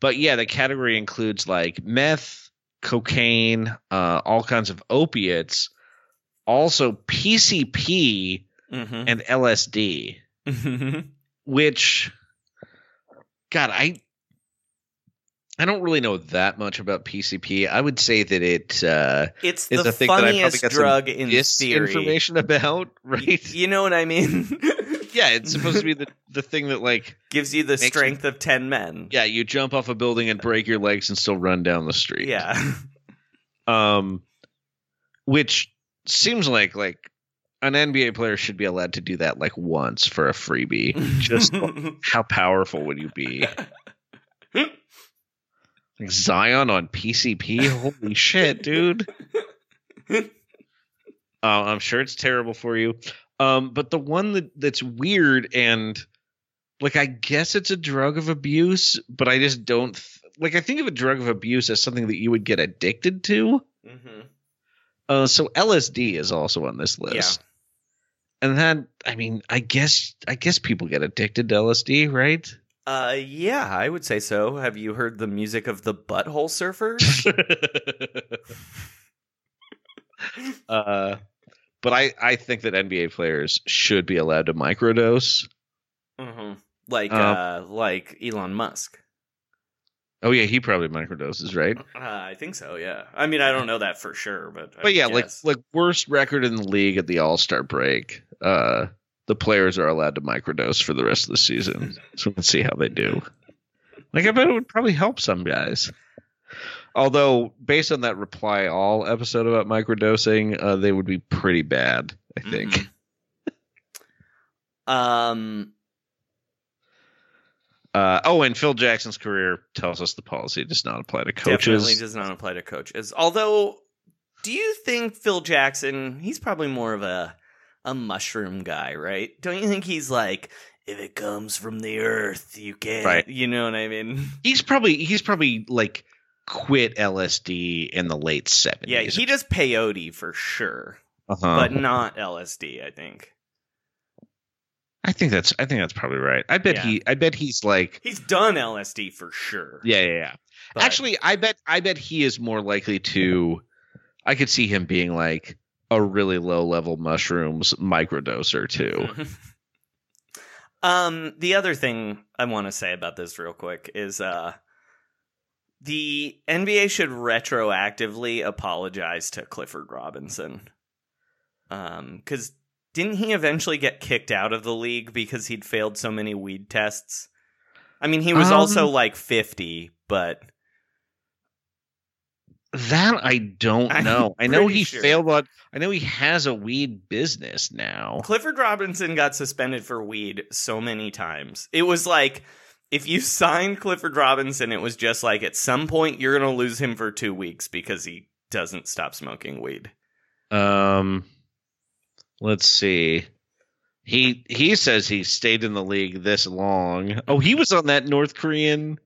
[SPEAKER 2] but yeah, the category includes like meth, cocaine, uh all kinds of opiates, also PCP
[SPEAKER 3] Mhm.
[SPEAKER 2] and LSD, which god, I I don't really know that much about PCP. I would say that it uh
[SPEAKER 3] It's
[SPEAKER 2] is
[SPEAKER 3] the
[SPEAKER 2] a thing that I probably got some
[SPEAKER 3] drug in theory.
[SPEAKER 2] information about, [laughs] right?
[SPEAKER 3] You know what I mean? [laughs]
[SPEAKER 2] yeah, it's supposed to be the the thing that like
[SPEAKER 3] Gives you the
[SPEAKER 2] Makes you-
[SPEAKER 3] strength of 10 men.
[SPEAKER 2] yeah, you jump off a building and break your legs and still run down the street.
[SPEAKER 3] Yeah. [laughs]
[SPEAKER 2] um, which seems like like an NBA player should be allowed to do that like once for a freebie. [laughs] Just how powerful would you be? Like Zion on PCP? Holy shit, dude! [laughs] Uh, I'm sure it's terrible for you. Um, but the one that that's weird and like I guess it's a drug of abuse, but I just don't th- like. I think of a drug of abuse as something that you would get addicted to.
[SPEAKER 3] hmm
[SPEAKER 2] Uh, so LSD is also on this list. Yeah. And that, I mean, I guess, I guess people get addicted to LSD, right?
[SPEAKER 3] Uh, yeah, I would say so. Have you heard the music of the Butthole Surfers? [laughs]
[SPEAKER 2] uh, but I, I think that NBA players should be allowed to microdose.
[SPEAKER 3] hmm Like,
[SPEAKER 2] Um,
[SPEAKER 3] uh, like Elon Musk.
[SPEAKER 2] Oh yeah, he probably microdoses, right?
[SPEAKER 3] Uh, I think so. Yeah. I mean, I don't know that for sure, but I
[SPEAKER 2] But yeah,
[SPEAKER 3] would
[SPEAKER 2] like like worst record in the league at the All Star break. Uh, the players are allowed to microdose for the rest of the season, [laughs] so let's see how they do. Like I bet it would probably help some guys. Although, based on that reply all episode about microdosing, uh, they would be pretty bad. I think.
[SPEAKER 3] Mhm. Um.
[SPEAKER 2] Uh, oh, and Phil Jackson's career tells us the policy does not apply to coaches.
[SPEAKER 3] Definitely does not apply to coaches. Although Do you think Phil Jackson? He's probably more of a a mushroom guy, right? Don't you think he's like, if it comes from the earth, you can't.
[SPEAKER 2] Right.
[SPEAKER 3] You know what I mean? [laughs]
[SPEAKER 2] He's probably he's probably like quit LSD in the late seventies.
[SPEAKER 3] Yeah, he does peyote for sure,
[SPEAKER 2] uh-huh.
[SPEAKER 3] but not LSD. I think
[SPEAKER 2] I think that's I think that's probably right. I bet
[SPEAKER 3] Yeah.
[SPEAKER 2] he I bet he's like
[SPEAKER 3] he's done LSD for sure.
[SPEAKER 2] yeah yeah yeah.
[SPEAKER 3] but-
[SPEAKER 2] Actually, I bet I bet he is more likely to. I could see him being like a really low level mushrooms microdoser too. [laughs]
[SPEAKER 3] um, the other thing I want to say about this real quick is uh the NBA should retroactively apologize to Clifford Robinson. Um, because didn't he eventually get kicked out of the league because he'd failed so many weed tests? I mean, he was
[SPEAKER 2] Um,
[SPEAKER 3] also like 50, but
[SPEAKER 2] That I don't
[SPEAKER 3] I'm
[SPEAKER 2] know. I know he
[SPEAKER 3] sure.
[SPEAKER 2] failed on. I know he has a weed business now.
[SPEAKER 3] Clifford Robinson got suspended for weed so many times. It was like if you signed Clifford Robinson, it was just like at some point you're going to lose him for 2 weeks because he doesn't stop smoking weed.
[SPEAKER 2] Um, let's see. He he says he stayed in the league this long. Oh, he was on that North Korean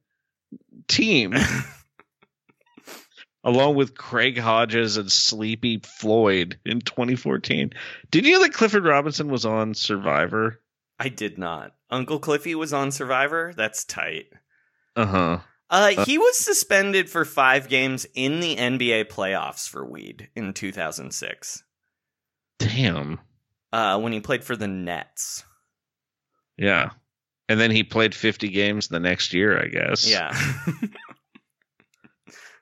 [SPEAKER 2] team [laughs] along with Craig Hodges and Sleepy Floyd in 2014. Did you know that Clifford Robinson was on Survivor?
[SPEAKER 3] I did not. Uncle Cliffy was on Survivor. That's tight.
[SPEAKER 2] Uh huh.
[SPEAKER 3] Uh, he was suspended for five games in the NBA playoffs for weed in 2006
[SPEAKER 2] Damn.
[SPEAKER 3] uh, when he played for the Nets.
[SPEAKER 2] Yeah. And then he played 50 games the next year, I guess.
[SPEAKER 3] Yeah. [laughs]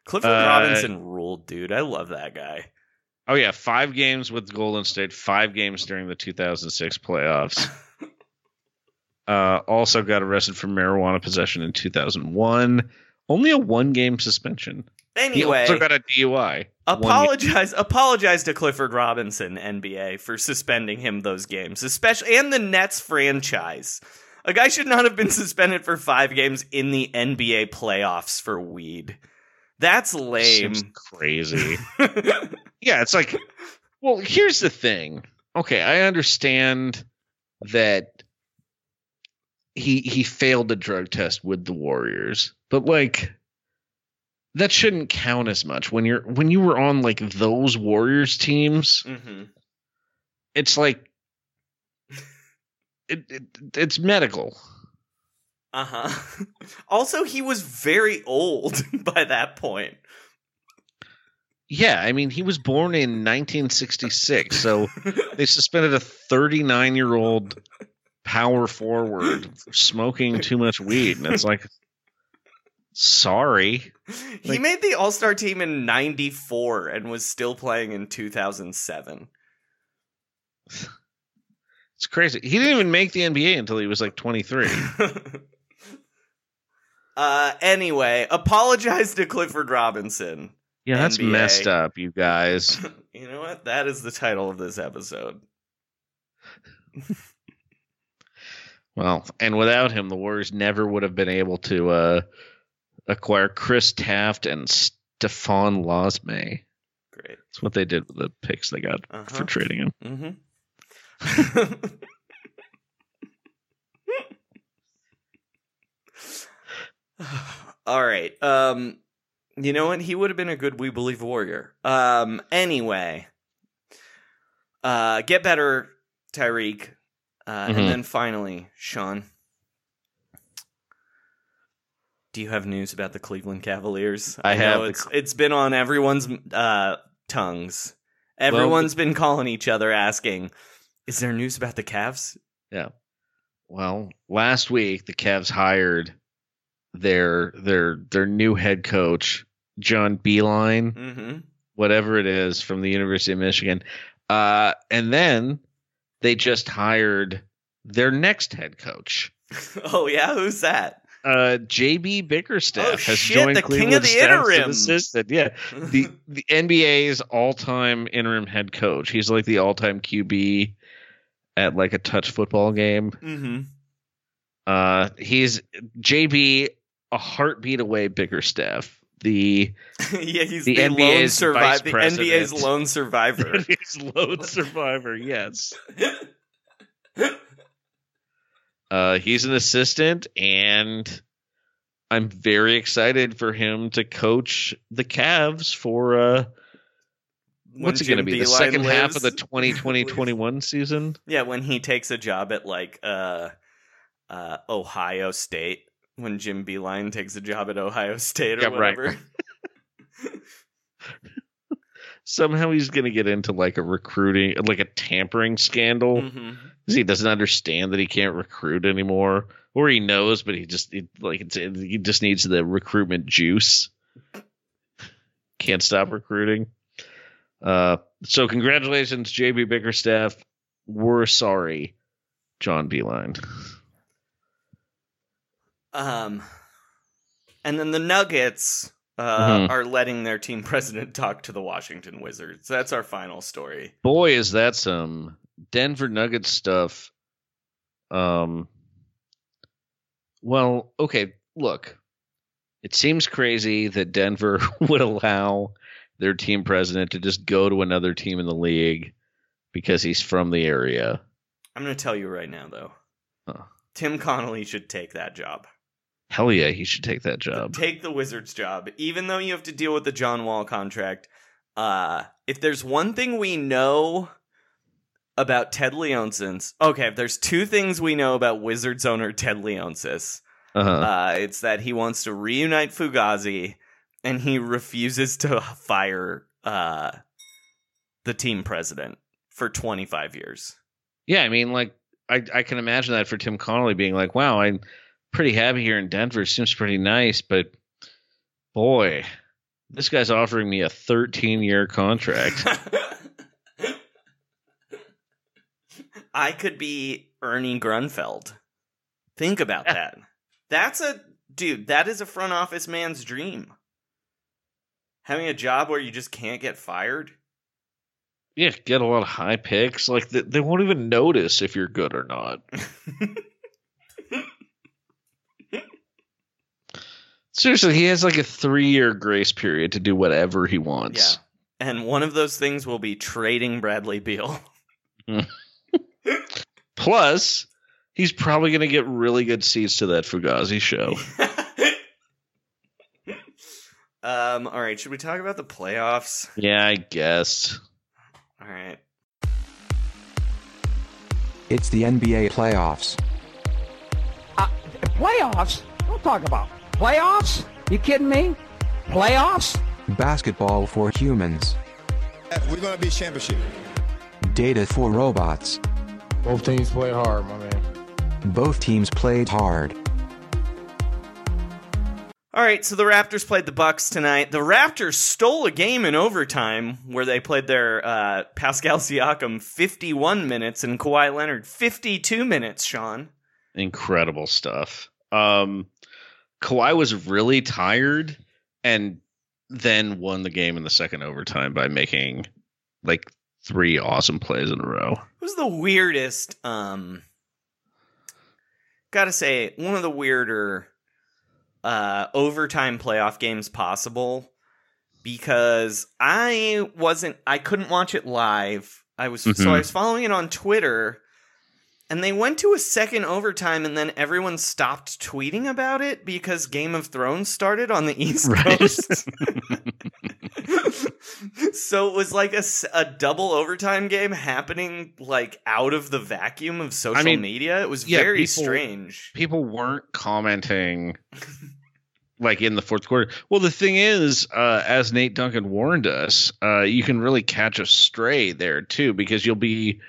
[SPEAKER 3] Clifford
[SPEAKER 2] Uh,
[SPEAKER 3] Robinson ruled, dude. I love that guy.
[SPEAKER 2] Oh yeah, five games with Golden State, five games during the 2006 playoffs. [laughs] uh, also got arrested for marijuana possession in 2001. Only a one-game suspension. He
[SPEAKER 3] Anyway,
[SPEAKER 2] also got a DUI.
[SPEAKER 3] Apologize apologize to Clifford Robinson, NBA, for suspending him those games, especially and the Nets franchise. A guy should not have been [laughs] suspended for five games in the NBA playoffs for weed. That's
[SPEAKER 2] Seems
[SPEAKER 3] lame.
[SPEAKER 2] crazy. [laughs] yeah, it's like, well, here's the thing. Okay, I understand that he he failed the drug test with the Warriors, but like that shouldn't count as much when you're when you were on like those Warriors teams.
[SPEAKER 3] hmm
[SPEAKER 2] It's like it, it it's medical.
[SPEAKER 3] Uh huh. [laughs] Also, he was very old [laughs] by that point.
[SPEAKER 2] Yeah, I mean he was born in 1966, so [laughs] they suspended a 39 year old power forward for smoking too much weed, and it's like, sorry.
[SPEAKER 3] he
[SPEAKER 2] Like-
[SPEAKER 3] made the All Star team in '94 and was still playing in 2007.
[SPEAKER 2] It's crazy. He didn't even make the NBA until he was like 23. [laughs]
[SPEAKER 3] uh, anyway, apologize to Clifford Robinson.
[SPEAKER 2] Yeah, that's
[SPEAKER 3] NBA.
[SPEAKER 2] messed up, you guys. [laughs]
[SPEAKER 3] You know what? That is the title of this episode. [laughs]
[SPEAKER 2] Well, and without him, the Warriors never would have been able to uh, acquire Chris Taft and Stephon Losme.
[SPEAKER 3] Great.
[SPEAKER 2] That's what they did with the picks they got
[SPEAKER 3] Uh-huh.
[SPEAKER 2] for trading him.
[SPEAKER 3] Mm-hmm. [laughs] All right. Um, you know what? He would have been a good We Believe warrior. Um, anyway, uh, get better, Tyreke, uh,
[SPEAKER 2] Mhm.
[SPEAKER 3] and then finally, Sean. Do you have news about the Cleveland Cavaliers?
[SPEAKER 2] I have
[SPEAKER 3] know
[SPEAKER 2] the
[SPEAKER 3] it's it's been on everyone's uh, tongues. Everyone's been calling each other asking, "Is there news about the Cavs?"
[SPEAKER 2] Yeah. Well, last week the Cavs hired their their their new head coach, John Beilein,
[SPEAKER 3] Mm-hmm.
[SPEAKER 2] whatever it is, from the University of Michigan. Uh, and then they just hired their next head coach. [laughs]
[SPEAKER 3] Oh yeah, who's that?
[SPEAKER 2] Uh, JB Bickerstaff
[SPEAKER 3] Oh,
[SPEAKER 2] has
[SPEAKER 3] shit,
[SPEAKER 2] joined
[SPEAKER 3] the king of the interim.
[SPEAKER 2] assistant. Yeah, the the NBA's all time interim head coach. He's like the all time QB at like a touch football game.
[SPEAKER 3] mm-hmm.
[SPEAKER 2] Uh, he's JB a heartbeat away Bickerstaff the [laughs]
[SPEAKER 3] yeah, he's
[SPEAKER 2] The
[SPEAKER 3] the, lone
[SPEAKER 2] NBA's
[SPEAKER 3] survivor. The NBA's lone survivor. [laughs]
[SPEAKER 2] he's lone survivor. Yes. [laughs] Uh, he's an assistant, and I'm very excited for him to coach the Cavs for uh, what's it going to be? The second half of the
[SPEAKER 3] lives. [laughs]
[SPEAKER 2] 2020-21 [laughs] season.
[SPEAKER 3] Yeah, when he takes a job at like uh, uh, Ohio State, when Jim Beilein takes a job at Ohio State or
[SPEAKER 2] Yeah, right.
[SPEAKER 3] whatever. [laughs]
[SPEAKER 2] Somehow he's going to get into like a recruiting, like a tampering scandal.
[SPEAKER 3] Mhm.
[SPEAKER 2] 'Cause he doesn't understand that he can't recruit anymore, or he knows, but he just he, like it's, he just needs the recruitment juice. Can't stop recruiting. Uh, so congratulations, JB Bickerstaff. We're sorry, John Beilein.
[SPEAKER 3] Um, and then the Nuggets uh,
[SPEAKER 2] Mhm.
[SPEAKER 3] are letting their team president talk to the Washington Wizards. That's our final story.
[SPEAKER 2] Boy, is that some Denver Nuggets stuff. Um. Well, okay. Look, it seems crazy that Denver [laughs] would allow their team president to just go to another team in the league because he's from the area.
[SPEAKER 3] I'm going to tell you right now, though.
[SPEAKER 2] Huh.
[SPEAKER 3] Tim Connolly should take that job.
[SPEAKER 2] Hell yeah, he should take that job.
[SPEAKER 3] Take the Wizards job, even though you have to deal with the John Wall contract. Uh, if there's one thing we know about Ted Leonsis, okay, there's two things we know about Wizards owner Ted Leonsis,
[SPEAKER 2] Uh-huh.
[SPEAKER 3] uh, it's that he wants to reunite Fugazi, and he refuses to fire uh, the team president for 25 years.
[SPEAKER 2] Yeah, I mean, like, I I can imagine that for Tim Connolly being like, "Wow, I'm pretty happy here in Denver. Seems pretty nice, but boy, this guy's offering me a 13 year contract." [laughs]
[SPEAKER 3] I could be Ernie Grunfeld. Think about that. That's a dude, that is a front office man's dream. Having a job where you just can't get fired.
[SPEAKER 2] yeah, get a lot of high picks. Like they, they won't even notice if you're good or not. [laughs] Seriously, he has like a three year grace period to do whatever he wants.
[SPEAKER 3] Yeah.
[SPEAKER 2] wants.
[SPEAKER 3] And one of those things will be trading Bradley Beal. [laughs]
[SPEAKER 2] Plus, he's probably going to get really good seats to that Fugazi show. [laughs]
[SPEAKER 3] um, all right, should we talk about the playoffs?
[SPEAKER 2] yeah, I guess.
[SPEAKER 3] All right.
[SPEAKER 4] It's the NBA playoffs.
[SPEAKER 6] Uh, playoffs? Don't talk about playoffs. You kidding me? Playoffs?
[SPEAKER 4] Basketball for humans.
[SPEAKER 7] We're gonna be championship.
[SPEAKER 4] Data for robots.
[SPEAKER 8] Both teams played hard, my man.
[SPEAKER 4] Both teams played hard.
[SPEAKER 3] All right, so the Raptors played the Bucks tonight. The Raptors stole a game in overtime where they played their uh, Pascal Siakam 51 minutes and Kawhi Leonard 52 minutes, Sean.
[SPEAKER 2] Incredible stuff. Um, Kawhi was really tired and then won the game in the second overtime by making like three awesome plays in a row.
[SPEAKER 3] Was the weirdest, um, gotta say, one of the weirder uh, overtime playoff games possible because I wasn't, I couldn't watch it live. I was, so
[SPEAKER 2] Mhm.
[SPEAKER 3] I was following it on Twitter and they went to a second overtime and then everyone stopped tweeting about it because Game of Thrones started on the [laughs] East
[SPEAKER 2] Right.
[SPEAKER 3] Coast. [laughs] [laughs] so it was like a, a double overtime game happening like out of the vacuum of social
[SPEAKER 2] mean,
[SPEAKER 3] media. It was
[SPEAKER 2] yeah,
[SPEAKER 3] very
[SPEAKER 2] people-
[SPEAKER 3] strange.
[SPEAKER 2] People weren't commenting like in the fourth quarter. Well, the thing is, uh, as Nate Duncan warned us, uh, you can really catch a stray there too because you'll be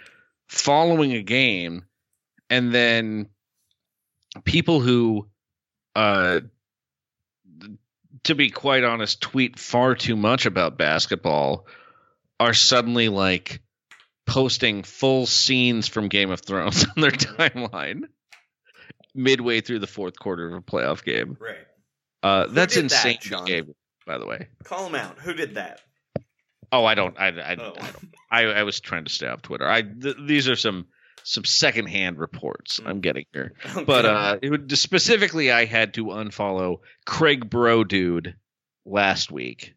[SPEAKER 2] following a game and then people who uh to be quite honest tweet far too much about basketball are suddenly like posting full scenes from Game of Thrones [laughs] on their timeline midway through the fourth quarter of a playoff game.
[SPEAKER 3] Right.
[SPEAKER 2] Uh, that's
[SPEAKER 3] did that,
[SPEAKER 2] insane by the way.
[SPEAKER 3] Call him out. Who did that?
[SPEAKER 2] Oh, I don't. I, I,
[SPEAKER 3] Oh.
[SPEAKER 2] I don't. I, I was trying to stay off Twitter. I th- these are some some secondhand reports I'm getting here. But uh, it would specifically, I had to unfollow Craig Bro Dude last week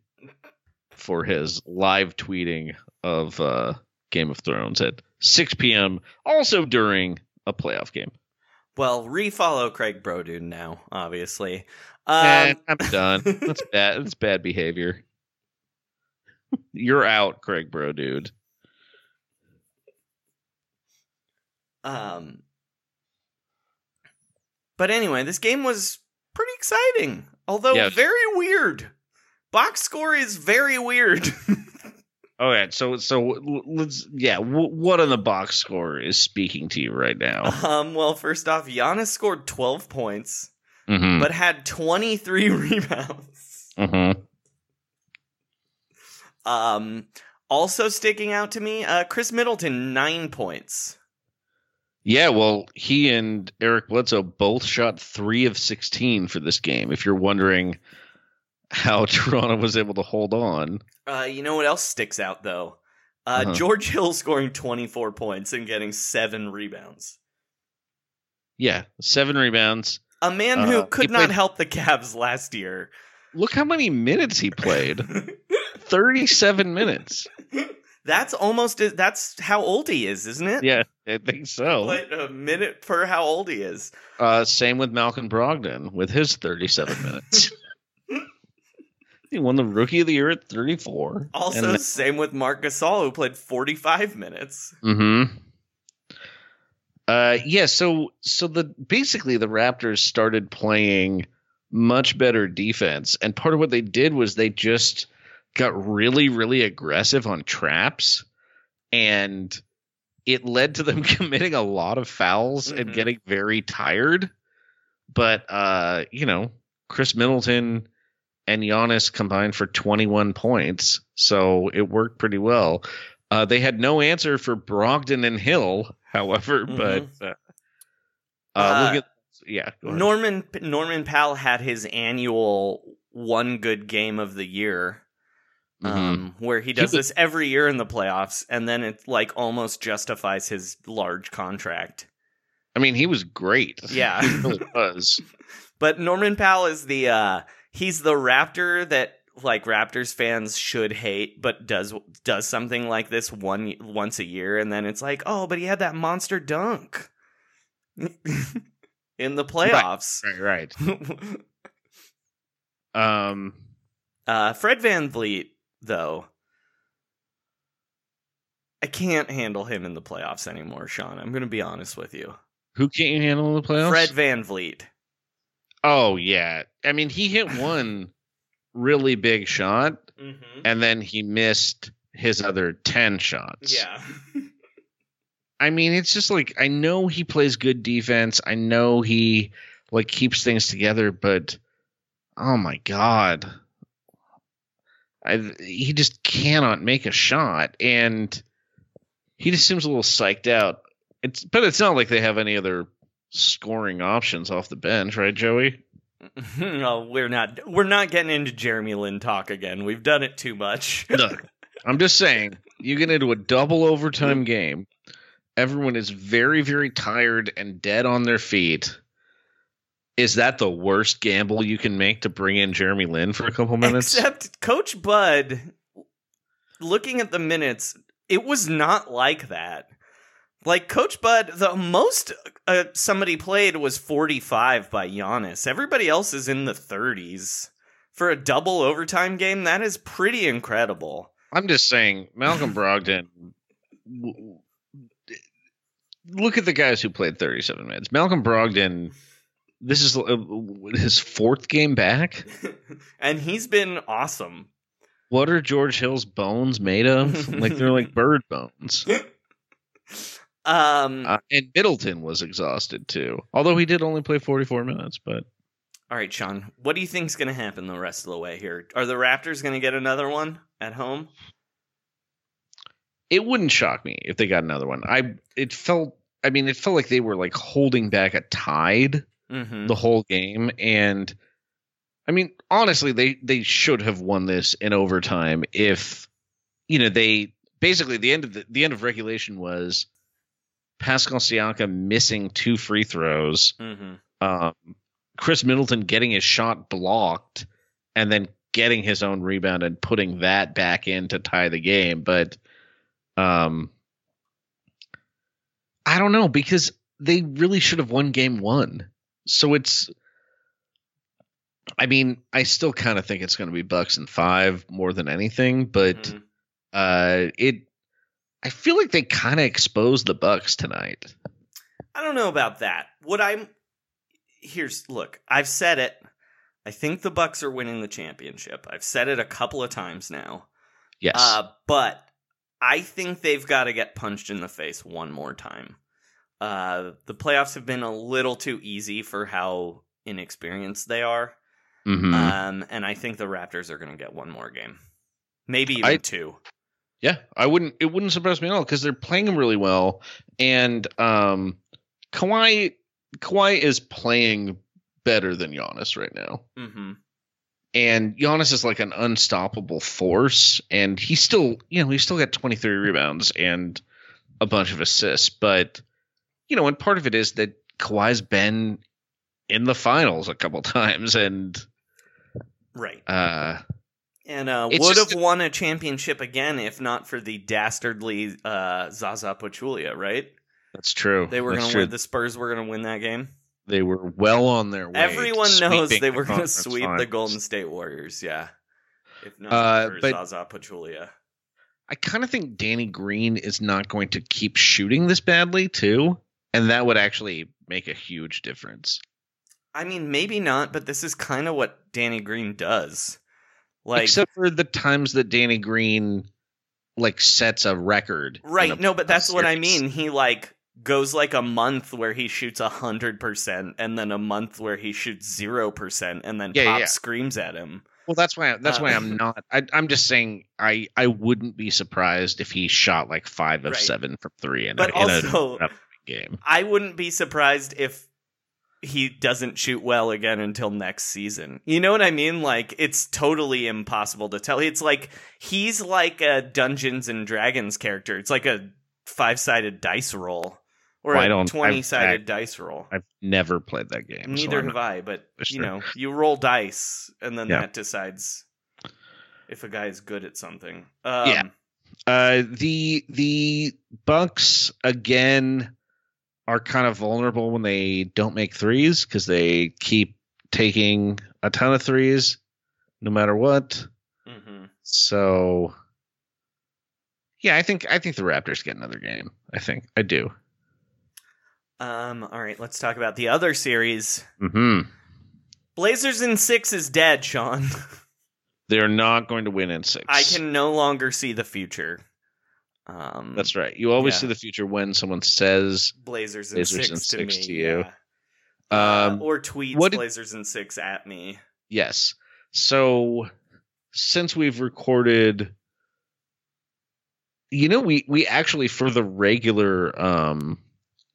[SPEAKER 2] for his live tweeting of uh, Game of Thrones at 6 p.m. Also during a playoff game.
[SPEAKER 3] Well, refollow Craig Brodude now, obviously. Um,
[SPEAKER 2] I'm done. That's [laughs] bad. That's bad behavior. You're out, Craig Bro, dude.
[SPEAKER 3] Um, but anyway, this game was pretty exciting, although
[SPEAKER 2] Yes.
[SPEAKER 3] very weird. Box score is very weird. [laughs]
[SPEAKER 2] All right, so so let's yeah. W- what on the box score is speaking to you right now?
[SPEAKER 3] um, well, first off, Giannis scored 12 points,
[SPEAKER 2] Mm-hmm.
[SPEAKER 3] but had 23 [laughs] rebounds.
[SPEAKER 2] mm-hmm.
[SPEAKER 3] Um, also sticking out to me, uh, Khris Middleton, nine points.
[SPEAKER 2] Yeah, well, he and Eric Bledsoe both shot three of sixteen for this game. If you're wondering how [laughs] Toronto was able to hold on,
[SPEAKER 3] Uh, you know what else sticks out though? Uh,
[SPEAKER 2] Uh-huh.
[SPEAKER 3] George Hill scoring 24 points and getting seven rebounds.
[SPEAKER 2] yeah, seven rebounds.
[SPEAKER 3] A man
[SPEAKER 2] Uh,
[SPEAKER 3] who could not
[SPEAKER 2] played-
[SPEAKER 3] help the Cavs last year.
[SPEAKER 2] Look how many minutes he played. [laughs] Thirty-seven minutes. [laughs]
[SPEAKER 3] That's almost that's how old he is, isn't it?
[SPEAKER 2] Yeah, I think so.
[SPEAKER 3] Like a minute per how old he is.
[SPEAKER 2] Uh, same with Malcolm Brogdon with his 37 minutes. [laughs] he won the Rookie of the Year at 34.
[SPEAKER 3] Also, same with Marc Gasol, who played 45 minutes.
[SPEAKER 2] Mm-hmm. Uh, yeah. So, so the basically the Raptors started playing much better defense, and part of what they did was they just got really, really aggressive on traps, and it led to them [laughs] committing a lot of fouls and
[SPEAKER 3] Mhm.
[SPEAKER 2] getting very tired. But uh, you know, Khris Middleton and Giannis combined for 21 points, so it worked pretty well. Uh, they had no answer for Brogdon and Hill, [laughs] however, but uh, uh,
[SPEAKER 3] Uh,
[SPEAKER 2] look at yeah, go.
[SPEAKER 3] Norman Norman Powell had his annual one good game of the year, um, where he does
[SPEAKER 2] was-
[SPEAKER 3] this every year in the playoffs, and then it like almost justifies his large contract.
[SPEAKER 2] I mean, he was great. [laughs]
[SPEAKER 3] Yeah.
[SPEAKER 2] he really was. [laughs]
[SPEAKER 3] But Norman Powell is the uh he's the Raptor that like Raptors fans should hate, but does does something like this one once a year, and then it's like, oh, but he had that monster dunk [laughs] in the playoffs.
[SPEAKER 2] Right, right. Um,
[SPEAKER 3] uh, Fred VanVleet, though, I can't handle him in the playoffs anymore, Sean. I'm going to be honest with you.
[SPEAKER 2] who can't you handle in the playoffs?
[SPEAKER 3] Fred VanVleet.
[SPEAKER 2] Oh yeah, I mean, he hit [laughs] one really big shot,
[SPEAKER 3] Mm-hmm.
[SPEAKER 2] and then he missed his other ten shots.
[SPEAKER 3] Yeah.
[SPEAKER 2] I mean, it's just like I know he plays good defense. I know he like keeps things together, but oh my god, I he just cannot make a shot, and he just seems a little psyched out. It's but it's not like they have any other scoring options off the bench, right, Joey? [laughs]
[SPEAKER 3] no, we're not. We're not getting into Jeremy Lin talk again. We've done it too much. [laughs]
[SPEAKER 2] Look, I'm just saying, you get into a double overtime game. Everyone is very, very tired and dead on their feet. Is that the worst gamble you can make to bring in Jeremy Lin for a couple minutes?
[SPEAKER 3] Except Coach Bud, looking at the minutes, it was not like that. Like Coach Bud, the most uh, somebody played was 45 by Giannis. Everybody else is in the 30s. For a double overtime game, that is pretty incredible.
[SPEAKER 2] I'm just saying, Malcolm [laughs] Brogdon. Look at the guys who played 37 minutes. Malcolm Brogdon. This is uh, his fourth game back. [laughs]
[SPEAKER 3] and he's been awesome.
[SPEAKER 2] What are George Hill's bones made of? like they're like [laughs] bird bones. [laughs]
[SPEAKER 3] Um,
[SPEAKER 2] Uh, and Middleton was exhausted too, although he did only play 44 minutes. But
[SPEAKER 3] all right, Sean, what do you think's going to happen the rest of the way here? Are the Raptors going to get another one at home?
[SPEAKER 2] it wouldn't shock me if they got another one. I it felt, I mean, it felt like they were like holding back a tide
[SPEAKER 3] Mm-hmm.
[SPEAKER 2] the whole game, and I mean, honestly, they they should have won this in overtime if you know they basically the end of the, the end of regulation was Pascal Siakam missing two free throws.
[SPEAKER 3] Mm-hmm.
[SPEAKER 2] um, Khris Middleton getting his shot blocked and then getting his own rebound and putting that back in to tie the game. But um, I don't know because they really should have won game one. So it's, I mean, I still kind of think it's going to be Bucks and five more than anything, but
[SPEAKER 3] Mhm.
[SPEAKER 2] uh, it. I feel like they kind of exposed the Bucks tonight.
[SPEAKER 3] I don't know about that. What I'm here's look, I've said it. I think the Bucks are winning the championship. I've said it a couple of times now.
[SPEAKER 2] Yes.
[SPEAKER 3] Uh, but I think they've got to get punched in the face one more time. Uh, the playoffs have been a little too easy for how inexperienced they are.
[SPEAKER 2] Mhm.
[SPEAKER 3] Um, and I think the Raptors are going to get one more game, maybe even
[SPEAKER 2] I-
[SPEAKER 3] two.
[SPEAKER 2] Yeah, I wouldn't. It wouldn't surprise me at all because they're playing him really well, and um, Kawhi Kawhi is playing better than Giannis right now,
[SPEAKER 3] Mm-hmm.
[SPEAKER 2] and Giannis is like an unstoppable force, and he's still, you know, he's still got twenty three rebounds and a bunch of assists, but you know, and part of it is that Kawhi's been in the finals a couple [laughs] times, and
[SPEAKER 3] Right.
[SPEAKER 2] uh,
[SPEAKER 3] And uh, would have won a championship again if not for the dastardly uh, Zaza Pachulia, right?
[SPEAKER 2] that's true.
[SPEAKER 3] They were going to win. The Spurs were going to win that game.
[SPEAKER 2] They were well on their way.
[SPEAKER 3] Everyone knows they
[SPEAKER 2] the
[SPEAKER 3] were going to sweep the. Golden State Warriors. Yeah, if not
[SPEAKER 2] Uh,
[SPEAKER 3] for
[SPEAKER 2] but-
[SPEAKER 3] Zaza Pachulia.
[SPEAKER 2] I kind of think Danny Green is not going to keep shooting this badly too, and that would actually make a huge difference.
[SPEAKER 3] I mean, maybe not, but this is kind of what Danny Green does. Like,
[SPEAKER 2] Except for the times that Danny Green like sets a record.
[SPEAKER 3] right?
[SPEAKER 2] a-
[SPEAKER 3] no, but that's what I mean. He like goes like a month where he shoots a hundred percent, and then a month where he shoots zero percent, and then
[SPEAKER 2] Yeah,
[SPEAKER 3] Pop
[SPEAKER 2] yeah.
[SPEAKER 3] screams at him.
[SPEAKER 2] Well, that's why. That's
[SPEAKER 3] Uh,
[SPEAKER 2] why I'm [laughs] not. I, I'm just saying. I I wouldn't be surprised if he shot like five of
[SPEAKER 3] Right.
[SPEAKER 2] seven from three in,
[SPEAKER 3] But
[SPEAKER 2] a,
[SPEAKER 3] also-
[SPEAKER 2] a game.
[SPEAKER 3] I wouldn't be surprised if he doesn't shoot well again until next season. You know what I mean? Like it's totally impossible to tell. It's like he's like a Dungeons and Dragons character. It's like a five-sided dice roll or
[SPEAKER 2] Well,
[SPEAKER 3] a
[SPEAKER 2] don't- I've-
[SPEAKER 3] 20-sided
[SPEAKER 2] I-
[SPEAKER 3] dice roll.
[SPEAKER 2] I've never played that game.
[SPEAKER 3] Neither
[SPEAKER 2] I'm
[SPEAKER 3] have I, but you know, you roll dice and then
[SPEAKER 2] Yeah.
[SPEAKER 3] that decides if a guy is good at something. Um,
[SPEAKER 2] Yeah. Uh, the the Bucks again are kind of vulnerable when they don't make threes because they keep taking a ton of threes, no matter what.
[SPEAKER 3] mhm.
[SPEAKER 2] So, yeah, I think I think the Raptors get another game. I think I do.
[SPEAKER 3] Um, all right, let's talk about the other series.
[SPEAKER 2] hmm
[SPEAKER 3] Blazers in 6 is dead, Sean. [laughs]
[SPEAKER 2] They're not going to win in six.
[SPEAKER 3] I can no longer see the future. Um,
[SPEAKER 2] That's right. You always
[SPEAKER 3] Yeah.
[SPEAKER 2] see the future when someone says
[SPEAKER 3] Blazers in
[SPEAKER 2] Blazers
[SPEAKER 3] six
[SPEAKER 2] in
[SPEAKER 3] to
[SPEAKER 2] six
[SPEAKER 3] me,
[SPEAKER 2] to you.
[SPEAKER 3] yeah. Uh,
[SPEAKER 2] Um,
[SPEAKER 3] or tweets
[SPEAKER 2] what did-
[SPEAKER 3] Blazers in six at me.
[SPEAKER 2] Yes. So since we've recorded you know we we actually for the regular um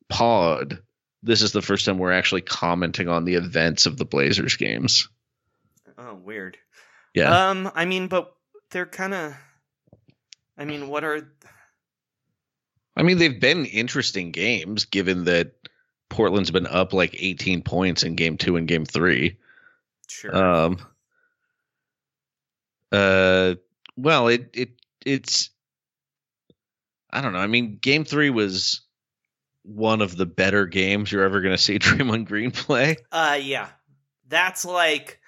[SPEAKER 2] pod this is the first time we're actually commenting on the events of the Blazers games.
[SPEAKER 3] Oh, weird.
[SPEAKER 2] Yeah.
[SPEAKER 3] Um, I mean, but they're kind of. I mean, what are?
[SPEAKER 2] I mean they've been interesting games given that Portland's been up like 18 points in game 2 and game 3.
[SPEAKER 3] Sure.
[SPEAKER 2] Um. Uh. Well, it it it's. I don't know. I mean, Game Three was one of the better games you're ever going to see [laughs] Draymond Green play.
[SPEAKER 3] Uh, yeah, that's like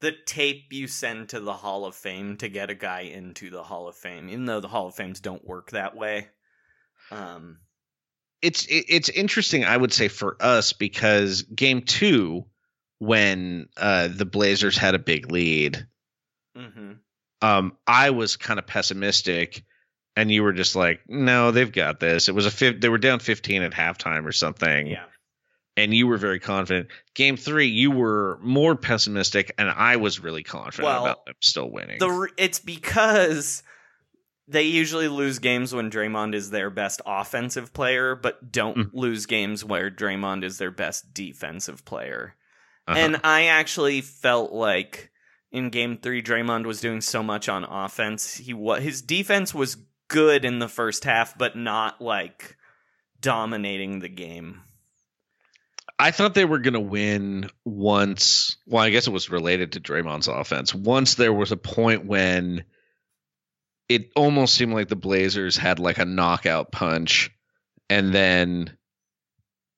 [SPEAKER 3] the tape you send to the Hall of Fame to get a guy into the Hall of Fame, even though the Hall of Fames don't work that way. Um,
[SPEAKER 2] It's it, it's interesting, I would say, for us because Game Two, when uh, the Blazers had a big lead,
[SPEAKER 3] mhm.
[SPEAKER 2] um, I was kind of pessimistic, and you were just like, "No, they've got this." It was a they were down 15 at halftime or something.
[SPEAKER 3] yeah,
[SPEAKER 2] and you were very confident. Game three, you were more pessimistic, and I was really confident
[SPEAKER 3] Well,
[SPEAKER 2] about them still winning.
[SPEAKER 3] the re- it's because they usually lose games when Draymond is their best offensive player, but don't
[SPEAKER 2] Mhm.
[SPEAKER 3] lose games where Draymond is their best defensive player.
[SPEAKER 2] Uh-huh.
[SPEAKER 3] And I actually felt like in game three, Draymond was doing so much on offense. He wa- his defense was good in the first half, but not like dominating the game.
[SPEAKER 2] I thought they were going to win once. Well, I guess it was related to Draymond's offense. Once there was a point when it almost seemed like the Blazers had like a knockout punch, and then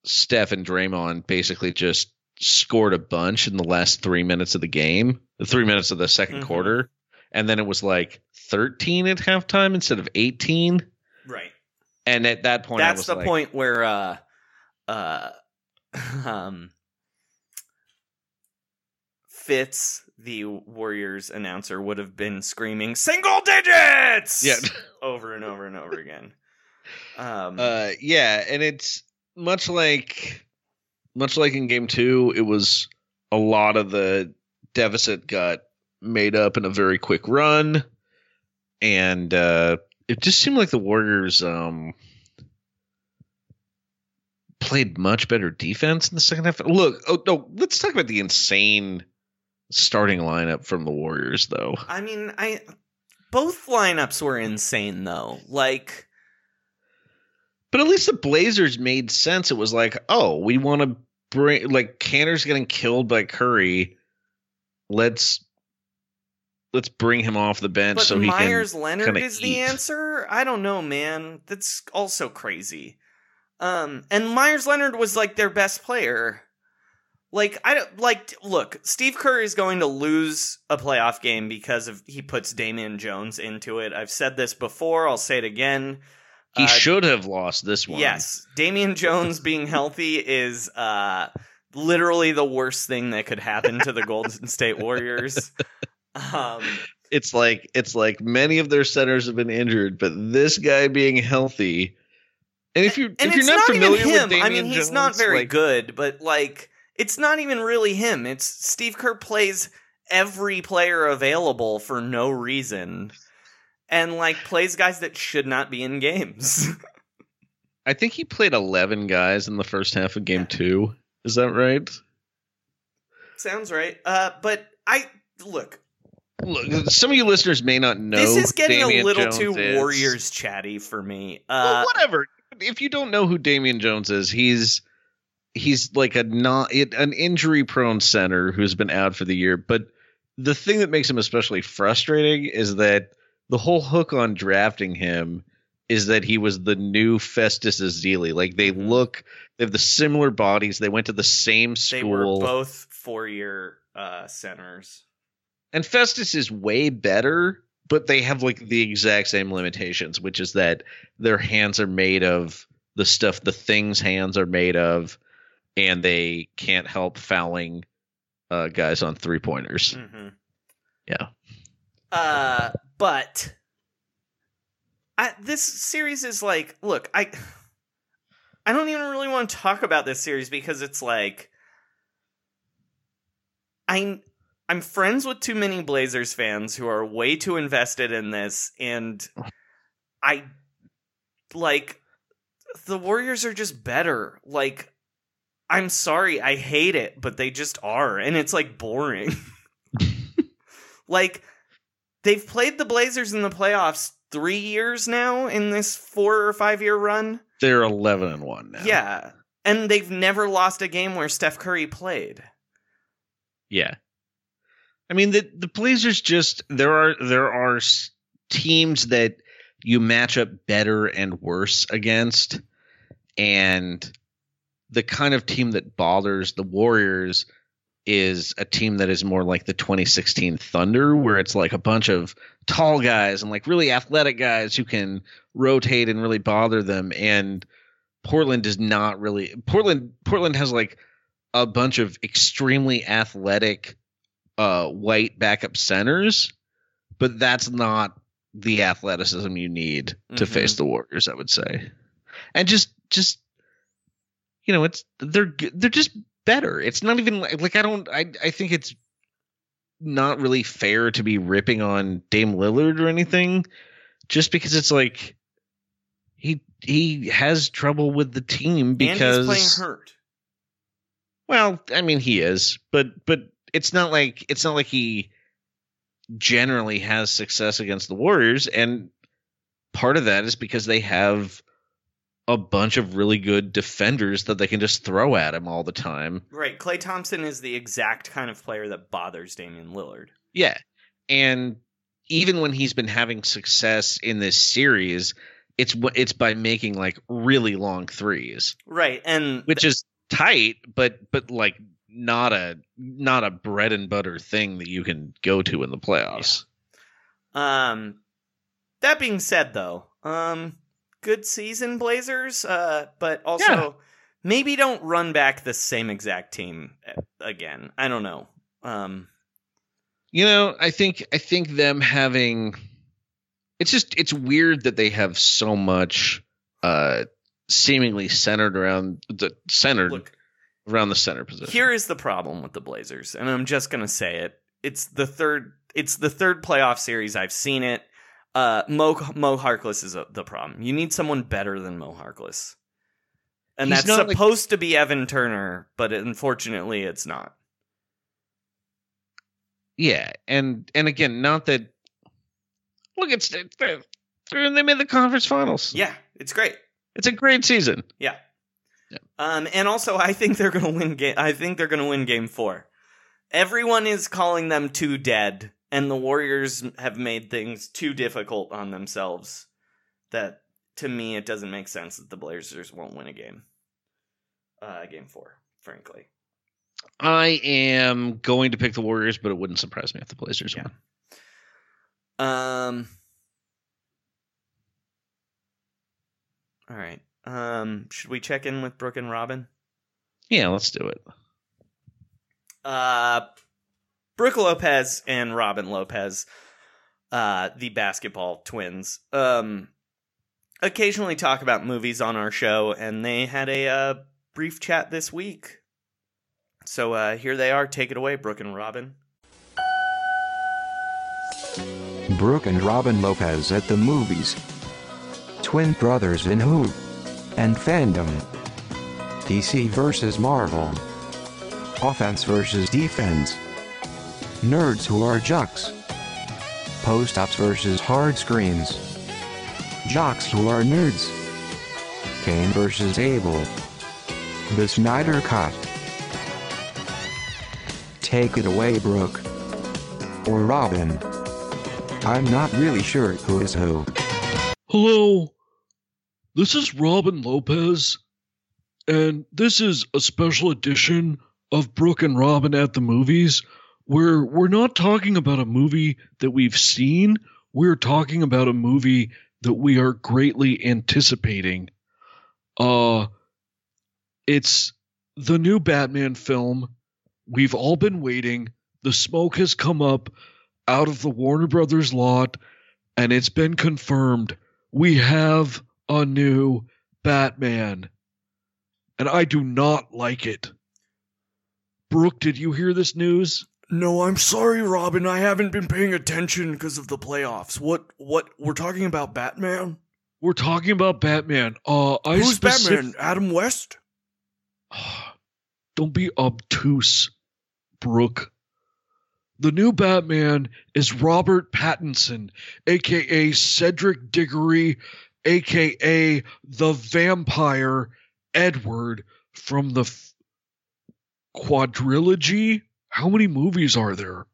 [SPEAKER 2] Steph and Draymond basically just scored a bunch in the last three minutes of the game, the three minutes of the 2nd
[SPEAKER 3] Mhm.
[SPEAKER 2] quarter, and then it was like 13 at halftime instead of 18.
[SPEAKER 3] Right.
[SPEAKER 2] And at that point,
[SPEAKER 3] That's the
[SPEAKER 2] like,
[SPEAKER 3] point where uh uh [laughs] um Fitz, the Warriors announcer, would have been screaming single digits
[SPEAKER 2] Yeah. [laughs]
[SPEAKER 3] over and over and over again. Um
[SPEAKER 2] Uh, yeah, and it's much like much like in game two, it was a lot of the deficit got made up in a very quick run, and uh, it just seemed like the Warriors um, played much better defense in the second half. Look, oh no, let's talk about the insane starting lineup from the Warriors, though.
[SPEAKER 3] I mean, I both lineups were insane though. Like
[SPEAKER 2] But at least the Blazers made sense. It was like, oh, we want to bring like Kanter's getting killed by Curry. Let's let's bring him off the bench
[SPEAKER 3] But
[SPEAKER 2] so he
[SPEAKER 3] Meyers
[SPEAKER 2] can
[SPEAKER 3] Leonard is the answer? I don't know, man. That's also crazy. Um, and Meyers Leonard was like their best player. Like I don't like. Look, Steve Kerr is going to lose a playoff game because of he puts Damian Jones into it. I've said this before. I'll say it again.
[SPEAKER 2] He
[SPEAKER 3] Uh,
[SPEAKER 2] should have lost this one.
[SPEAKER 3] Yes, Damian Jones [laughs] being healthy is uh, literally the worst thing that could happen to the Golden State Warriors. Um,
[SPEAKER 2] It's like it's like many of their centers have been injured, but this guy being healthy. And if you
[SPEAKER 3] and
[SPEAKER 2] if you're not,
[SPEAKER 3] not,
[SPEAKER 2] familiar
[SPEAKER 3] him.
[SPEAKER 2] with Damian
[SPEAKER 3] I mean, he's
[SPEAKER 2] Jones,
[SPEAKER 3] not very
[SPEAKER 2] like,
[SPEAKER 3] good, but like, it's not even really him. It's Steve Kerr plays every player available for no reason, and like plays guys that should not be in games. [laughs]
[SPEAKER 2] I think he played eleven guys in the first half of game two. Is that right?
[SPEAKER 3] Sounds right. Uh, but I look.
[SPEAKER 2] Look, some of you listeners may not know.
[SPEAKER 3] this is getting
[SPEAKER 2] Damian
[SPEAKER 3] a little
[SPEAKER 2] Jones
[SPEAKER 3] too
[SPEAKER 2] is.
[SPEAKER 3] Warriors chatty for me.
[SPEAKER 2] well,
[SPEAKER 3] Uh,
[SPEAKER 2] whatever. If you don't know who Damian Jones is, he's he's like a not an injury prone center who's been out for the year. But the thing that makes him especially frustrating is that the whole hook on drafting him is that he was the new Festus Ezeli. Like they look, they have the similar bodies. They went to the same school.
[SPEAKER 3] they were both four-year uh, centers.
[SPEAKER 2] And Festus is way better, but they have like the exact same limitations, which is that their hands are made of the stuff the things hands are made of, and they can't help fouling uh, guys on three pointers.
[SPEAKER 3] Mm-hmm.
[SPEAKER 2] Yeah.
[SPEAKER 3] Uh, but I, this series is like, look, I, I don't even really want to talk about this series because it's like, I, I'm friends with too many Blazers fans who are way too invested in this, and I, like, the Warriors are just better. Like, I'm sorry, I hate it, but they just are, and it's like boring. [laughs] like they've played the Blazers in the playoffs three years now in this four or five year run.
[SPEAKER 2] They're eleven and one now.
[SPEAKER 3] Yeah. And they've never lost a game where Steph Curry played.
[SPEAKER 2] Yeah. I mean the the Blazers just there are there are teams that you match up better and worse against and the kind of team that bothers the Warriors is a team that is more like the 2016 Thunder where it's like a bunch of tall guys and like really athletic guys who can rotate and really bother them and Portland does not really Portland Portland has like a bunch of extremely athletic uh white backup centers but that's not the athleticism you need to
[SPEAKER 3] Mhm.
[SPEAKER 2] face the warriors i would say and just just you know it's they're they're just better it's not even like, like i don't i i think it's not really fair to be ripping on Dame Lillard or anything just because it's like he he has trouble with the team because
[SPEAKER 3] playing hurt.
[SPEAKER 2] well, I mean he is, but but it's not like it's not like he generally has success against the Warriors and part of that is because they have a bunch of really good defenders that they can just throw at him all the time.
[SPEAKER 3] Right. Klay Thompson is the exact kind of player that bothers Damian Lillard.
[SPEAKER 2] Yeah. And even when he's been having success in this series, it's it's by making like really long threes.
[SPEAKER 3] Right. And
[SPEAKER 2] which is tight, but but like not a not a bread and butter thing that you can go to in the playoffs.
[SPEAKER 3] Yeah. Um that being said though, um good season Blazers, uh but also yeah. maybe don't run back the same exact team again. I don't know. Um
[SPEAKER 2] you know, I think I think them having it's just it's weird that they have so much uh seemingly centered around the centered Look, around the center position.
[SPEAKER 3] Here is the problem with the Blazers, and I'm just gonna say it. It's the third. It's the third playoff series I've seen it. Uh, Mo Mo Harkless is a, the problem. You need someone better than Mo Harkless, and He's that's supposed like, to be Evan Turner, but unfortunately, it's not.
[SPEAKER 2] Yeah, and and again, not that. Look, it's they made the conference finals.
[SPEAKER 3] Yeah, it's great.
[SPEAKER 2] It's a great season.
[SPEAKER 3] Yeah. Um, and also, I think they're going to win. Game. I think they're going to win Game Four. Everyone is calling them too dead, and the Warriors have made things too difficult on themselves. That to me, it doesn't make sense that the Blazers won't win a game. Uh, game four, frankly.
[SPEAKER 2] I am going to pick the Warriors, but it wouldn't surprise me if the Blazers yeah.
[SPEAKER 3] won. Um. All right. Um, should we check in with Brooke and Robin?
[SPEAKER 2] Yeah, let's do it.
[SPEAKER 3] Uh, Brooke Lopez and Robin Lopez, uh, the basketball twins, um, occasionally talk about movies on our show, and they had a uh, brief chat this week. So uh, here they are. Take it away, Brooke and Robin.
[SPEAKER 4] Brooke and Robin Lopez at the movies. Twin brothers in who? and fandom. DC versus Marvel. Offense versus defense. Nerds who are jocks. Post-ups versus hard screens. Jocks who are nerds. Cain versus Abel. The Snyder Cut. Take it away, Brooke. Or Robin. I'm not really sure who is who.
[SPEAKER 9] Hello, this is Robin Lopez, and this is a special edition of Brooke and Robin at the movies, where we're not talking about a movie that we've seen, we're talking about a movie that we are greatly anticipating. Uh, it's the new Batman film. We've all been waiting. The smoke has come up out of the Warner Brothers lot, and it's been confirmed. We have a new Batman. And I do not like it. Brooke, did you hear this news?
[SPEAKER 10] No, I'm sorry, Robin. I haven't been paying attention because of the playoffs. What what we're talking about Batman?
[SPEAKER 9] We're talking about Batman. Uh I
[SPEAKER 10] Who's specific- Batman? Adam West? [sighs]
[SPEAKER 9] Don't be obtuse, Brooke. The new Batman is Robert Pattinson, aka Cedric Diggory, aka the vampire Edward from the f- quadrilogy. How many movies are there?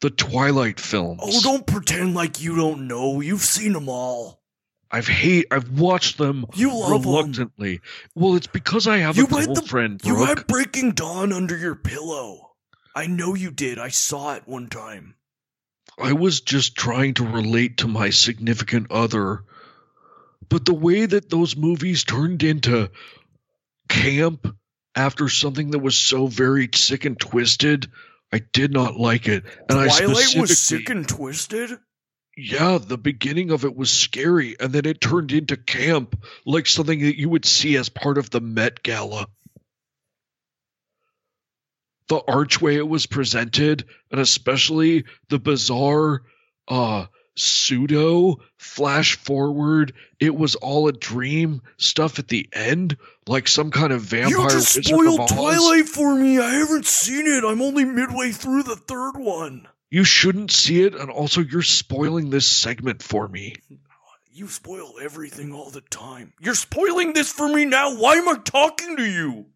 [SPEAKER 9] The Twilight films.
[SPEAKER 10] Oh, don't pretend like you don't know. You've seen them all.
[SPEAKER 9] I've hate. I've watched them.
[SPEAKER 10] You love
[SPEAKER 9] reluctantly. Them. Well, it's because I have you a girlfriend.
[SPEAKER 10] The, you had Breaking Dawn under your pillow. I know you did. I saw it one time.
[SPEAKER 9] I was just trying to relate to my significant other but the way that those movies turned into camp after something that was so very sick and twisted, I did not like it. And
[SPEAKER 10] Twilight I specifically, was sick and twisted.
[SPEAKER 9] Yeah, the beginning of it was scary, and then it turned into camp, like something that you would see as part of the Met Gala. The archway it was presented, and especially the bizarre uh pseudo flash forward it was all a dream stuff at the end like some kind of vampire you just spoiled
[SPEAKER 10] twilight for me i haven't seen it i'm only midway through the third one
[SPEAKER 9] you shouldn't see it and also you're spoiling this segment for me
[SPEAKER 10] You spoil everything all the time. You're spoiling this for me now. Why am I talking to you?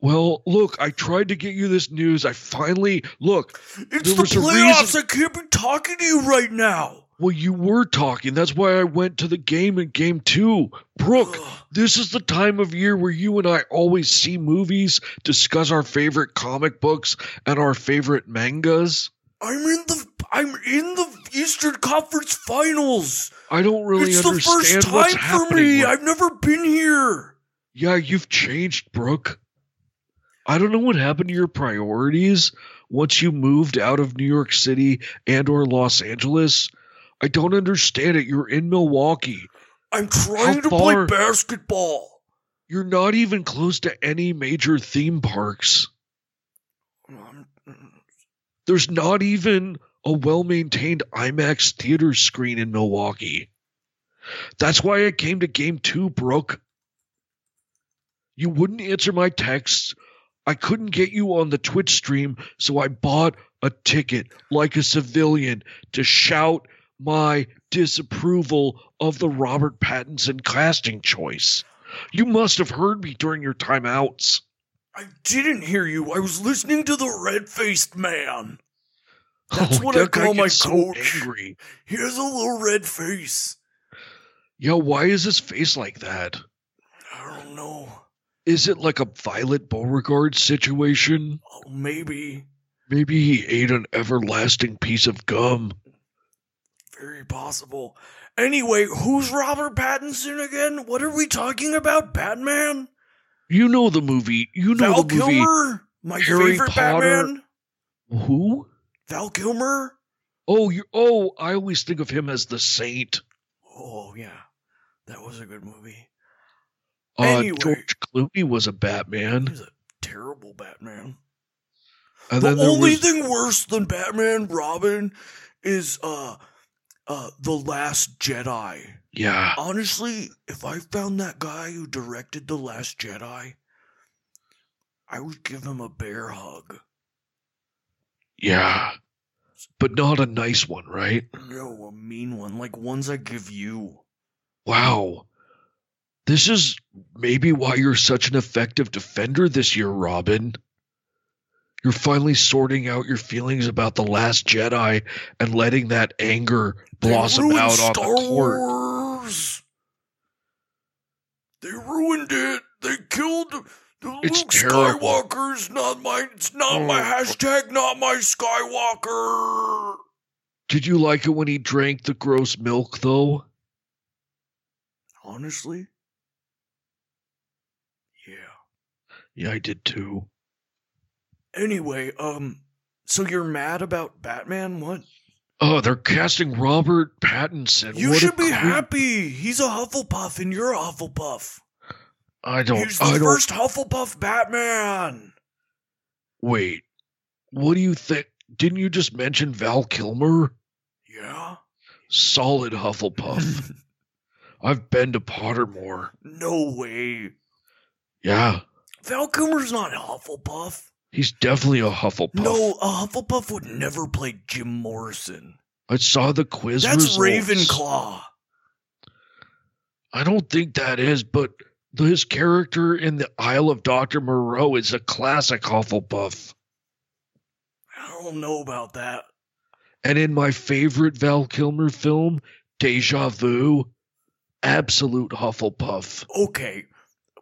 [SPEAKER 9] Well, look, I tried to get you this news. I finally look.
[SPEAKER 10] It's
[SPEAKER 9] there
[SPEAKER 10] the
[SPEAKER 9] was a
[SPEAKER 10] playoffs. I can't be talking to you right now.
[SPEAKER 9] Well, you were talking. That's why I went to the game in game two. Brooke, this is the time of year where you and I always see movies, discuss our favorite comic books and our favorite mangas.
[SPEAKER 10] I'm in the I'm in the Eastern Conference Finals.
[SPEAKER 9] I don't really understand.
[SPEAKER 10] it's the first
[SPEAKER 9] what's
[SPEAKER 10] time for me. I've never been here.
[SPEAKER 9] Yeah, you've changed, Brooke. I don't know what happened to your priorities once you moved out of New York City and or Los Angeles. I don't understand it. You're in Milwaukee.
[SPEAKER 10] I'm trying
[SPEAKER 9] How
[SPEAKER 10] to
[SPEAKER 9] far-
[SPEAKER 10] play basketball.
[SPEAKER 9] You're not even close to any major theme parks. There's not even a well maintained IMAX theater screen in Milwaukee. That's why I came to game two, Brooke. You wouldn't answer my texts. I couldn't get you on the Twitch stream, so I bought a ticket like a civilian to shout my disapproval of the Robert Pattinson casting choice. You must have heard me during your timeouts.
[SPEAKER 10] I didn't hear you. I was listening to the red faced man. That's
[SPEAKER 9] Oh,
[SPEAKER 10] what I
[SPEAKER 9] that guy
[SPEAKER 10] call my
[SPEAKER 9] so
[SPEAKER 10] coach.
[SPEAKER 9] angry.
[SPEAKER 10] He has a little red face.
[SPEAKER 9] Yo, why is his face like that?
[SPEAKER 10] I don't know.
[SPEAKER 9] Is it like a Violet Beauregarde situation?
[SPEAKER 10] Oh, maybe.
[SPEAKER 9] Maybe he ate an everlasting piece of gum.
[SPEAKER 10] Very possible. Anyway, who's Robert Pattinson again? What are we talking about? Batman?
[SPEAKER 9] You know the movie. You know
[SPEAKER 10] Val
[SPEAKER 9] the movie.
[SPEAKER 10] Kilmer? My
[SPEAKER 9] Harry
[SPEAKER 10] favorite
[SPEAKER 9] Potter.
[SPEAKER 10] Batman?
[SPEAKER 9] Who?
[SPEAKER 10] Val Kilmer?
[SPEAKER 9] Oh, you. Oh, I always think of him as the Saint.
[SPEAKER 10] Oh, yeah. That was a good movie.
[SPEAKER 9] Uh,
[SPEAKER 10] Anyway.
[SPEAKER 9] George Clooney was a Batman.
[SPEAKER 10] He's a terrible Batman.
[SPEAKER 9] And
[SPEAKER 10] the only
[SPEAKER 9] was-
[SPEAKER 10] thing worse than Batman Robin is uh uh The Last Jedi.
[SPEAKER 9] Yeah.
[SPEAKER 10] Honestly, if I found that guy who directed The Last Jedi, I would give him a bear hug.
[SPEAKER 9] Yeah. But not a nice one, right?
[SPEAKER 10] No, a mean one, like ones I give you.
[SPEAKER 9] Wow. This is maybe why you're such an effective defender this year, Robin. You're finally sorting out your feelings about The Last Jedi and letting that anger blossom out on
[SPEAKER 10] Star
[SPEAKER 9] the court.
[SPEAKER 10] Wars. They ruined it. They killed the
[SPEAKER 9] It's
[SPEAKER 10] Luke
[SPEAKER 9] terrible.
[SPEAKER 10] Skywalker's not my. It's not my
[SPEAKER 9] Oh.
[SPEAKER 10] hashtag. Not my Skywalker.
[SPEAKER 9] Did you like it when he drank the gross milk, though?
[SPEAKER 10] Honestly,
[SPEAKER 9] yeah. Yeah, I did too.
[SPEAKER 10] Anyway, um, so you're mad about Batman? What?
[SPEAKER 9] Oh, they're casting Robert Pattinson.
[SPEAKER 10] You
[SPEAKER 9] What
[SPEAKER 10] should be
[SPEAKER 9] creep.
[SPEAKER 10] happy. He's a Hufflepuff, and you're a Hufflepuff.
[SPEAKER 9] I don't.
[SPEAKER 10] He's the
[SPEAKER 9] I don't.
[SPEAKER 10] first Hufflepuff Batman.
[SPEAKER 9] Wait. What do you think? Didn't you just mention Val Kilmer?
[SPEAKER 10] Yeah.
[SPEAKER 9] Solid Hufflepuff. [laughs] I've been to Pottermore.
[SPEAKER 10] No way.
[SPEAKER 9] Yeah,
[SPEAKER 10] Val Kilmer's not a Hufflepuff.
[SPEAKER 9] He's definitely a Hufflepuff.
[SPEAKER 10] No, a Hufflepuff would never play Jim Morrison.
[SPEAKER 9] I saw the quiz.
[SPEAKER 10] That's
[SPEAKER 9] results.
[SPEAKER 10] Ravenclaw.
[SPEAKER 9] I don't think that is, but his character in the Isle of Doctor Moreau is a classic Hufflepuff.
[SPEAKER 10] I don't know about that.
[SPEAKER 9] And in my favorite Val Kilmer film, Deja Vu, absolute Hufflepuff.
[SPEAKER 10] Okay,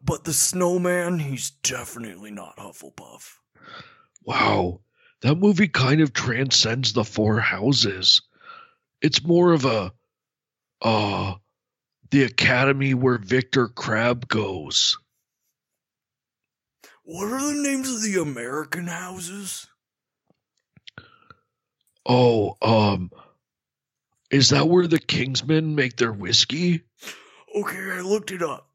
[SPEAKER 10] but the snowman, he's definitely not Hufflepuff.
[SPEAKER 9] Wow, that movie kind of transcends the four houses. It's more of a, uh, the academy where Victor Crab goes.
[SPEAKER 10] What are the names of the American houses?
[SPEAKER 9] Oh, um, is that where the Kingsmen make their whiskey?
[SPEAKER 10] Okay, I looked it up.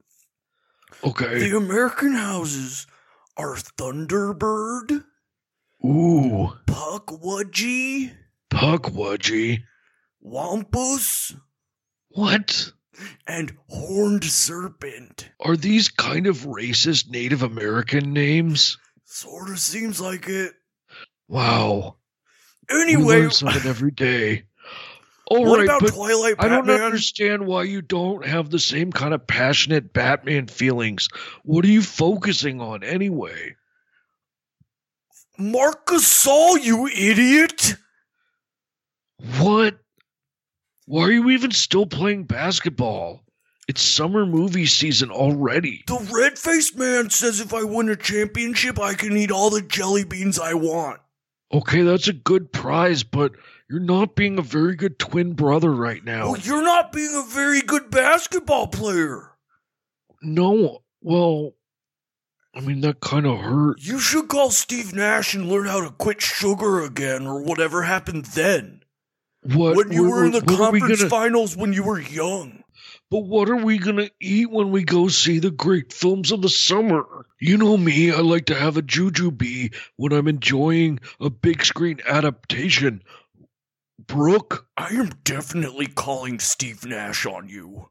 [SPEAKER 9] Okay.
[SPEAKER 10] The American houses are Thunderbird,
[SPEAKER 9] Ooh,
[SPEAKER 10] Pukwudgie,
[SPEAKER 9] Pukwudgie.
[SPEAKER 10] Wampus,
[SPEAKER 9] What?
[SPEAKER 10] and Horned Serpent.
[SPEAKER 9] Are these kind of racist Native American names?
[SPEAKER 10] Sort of seems like it.
[SPEAKER 9] Wow. We
[SPEAKER 10] Anyway,
[SPEAKER 9] learn something every day. All
[SPEAKER 10] what
[SPEAKER 9] right,
[SPEAKER 10] about Twilight
[SPEAKER 9] I don't understand why you don't have the same kind of passionate Batman feelings. What are you focusing on anyway?
[SPEAKER 10] Marcus Saul, you idiot!
[SPEAKER 9] What? Why are you even still playing basketball? It's summer movie season already.
[SPEAKER 10] The red faced man says if I win a championship, I can eat all the jelly beans I want.
[SPEAKER 9] Okay, that's a good prize, but you're not being a very good twin brother right now.
[SPEAKER 10] Well, you're not being a very good basketball player.
[SPEAKER 9] No, well, I mean, that kind of hurt.
[SPEAKER 10] You should call Steve Nash and learn how to quit sugar again or whatever happened then.
[SPEAKER 9] What?
[SPEAKER 10] When you
[SPEAKER 9] what-
[SPEAKER 10] were in the conference
[SPEAKER 9] gonna-
[SPEAKER 10] finals when you were young.
[SPEAKER 9] But what are we gonna eat when we go see the great films of the summer? You know me, I like to have a juju bee when I'm enjoying a big screen adaptation. Brooke?
[SPEAKER 10] I am definitely calling Steve Nash on you.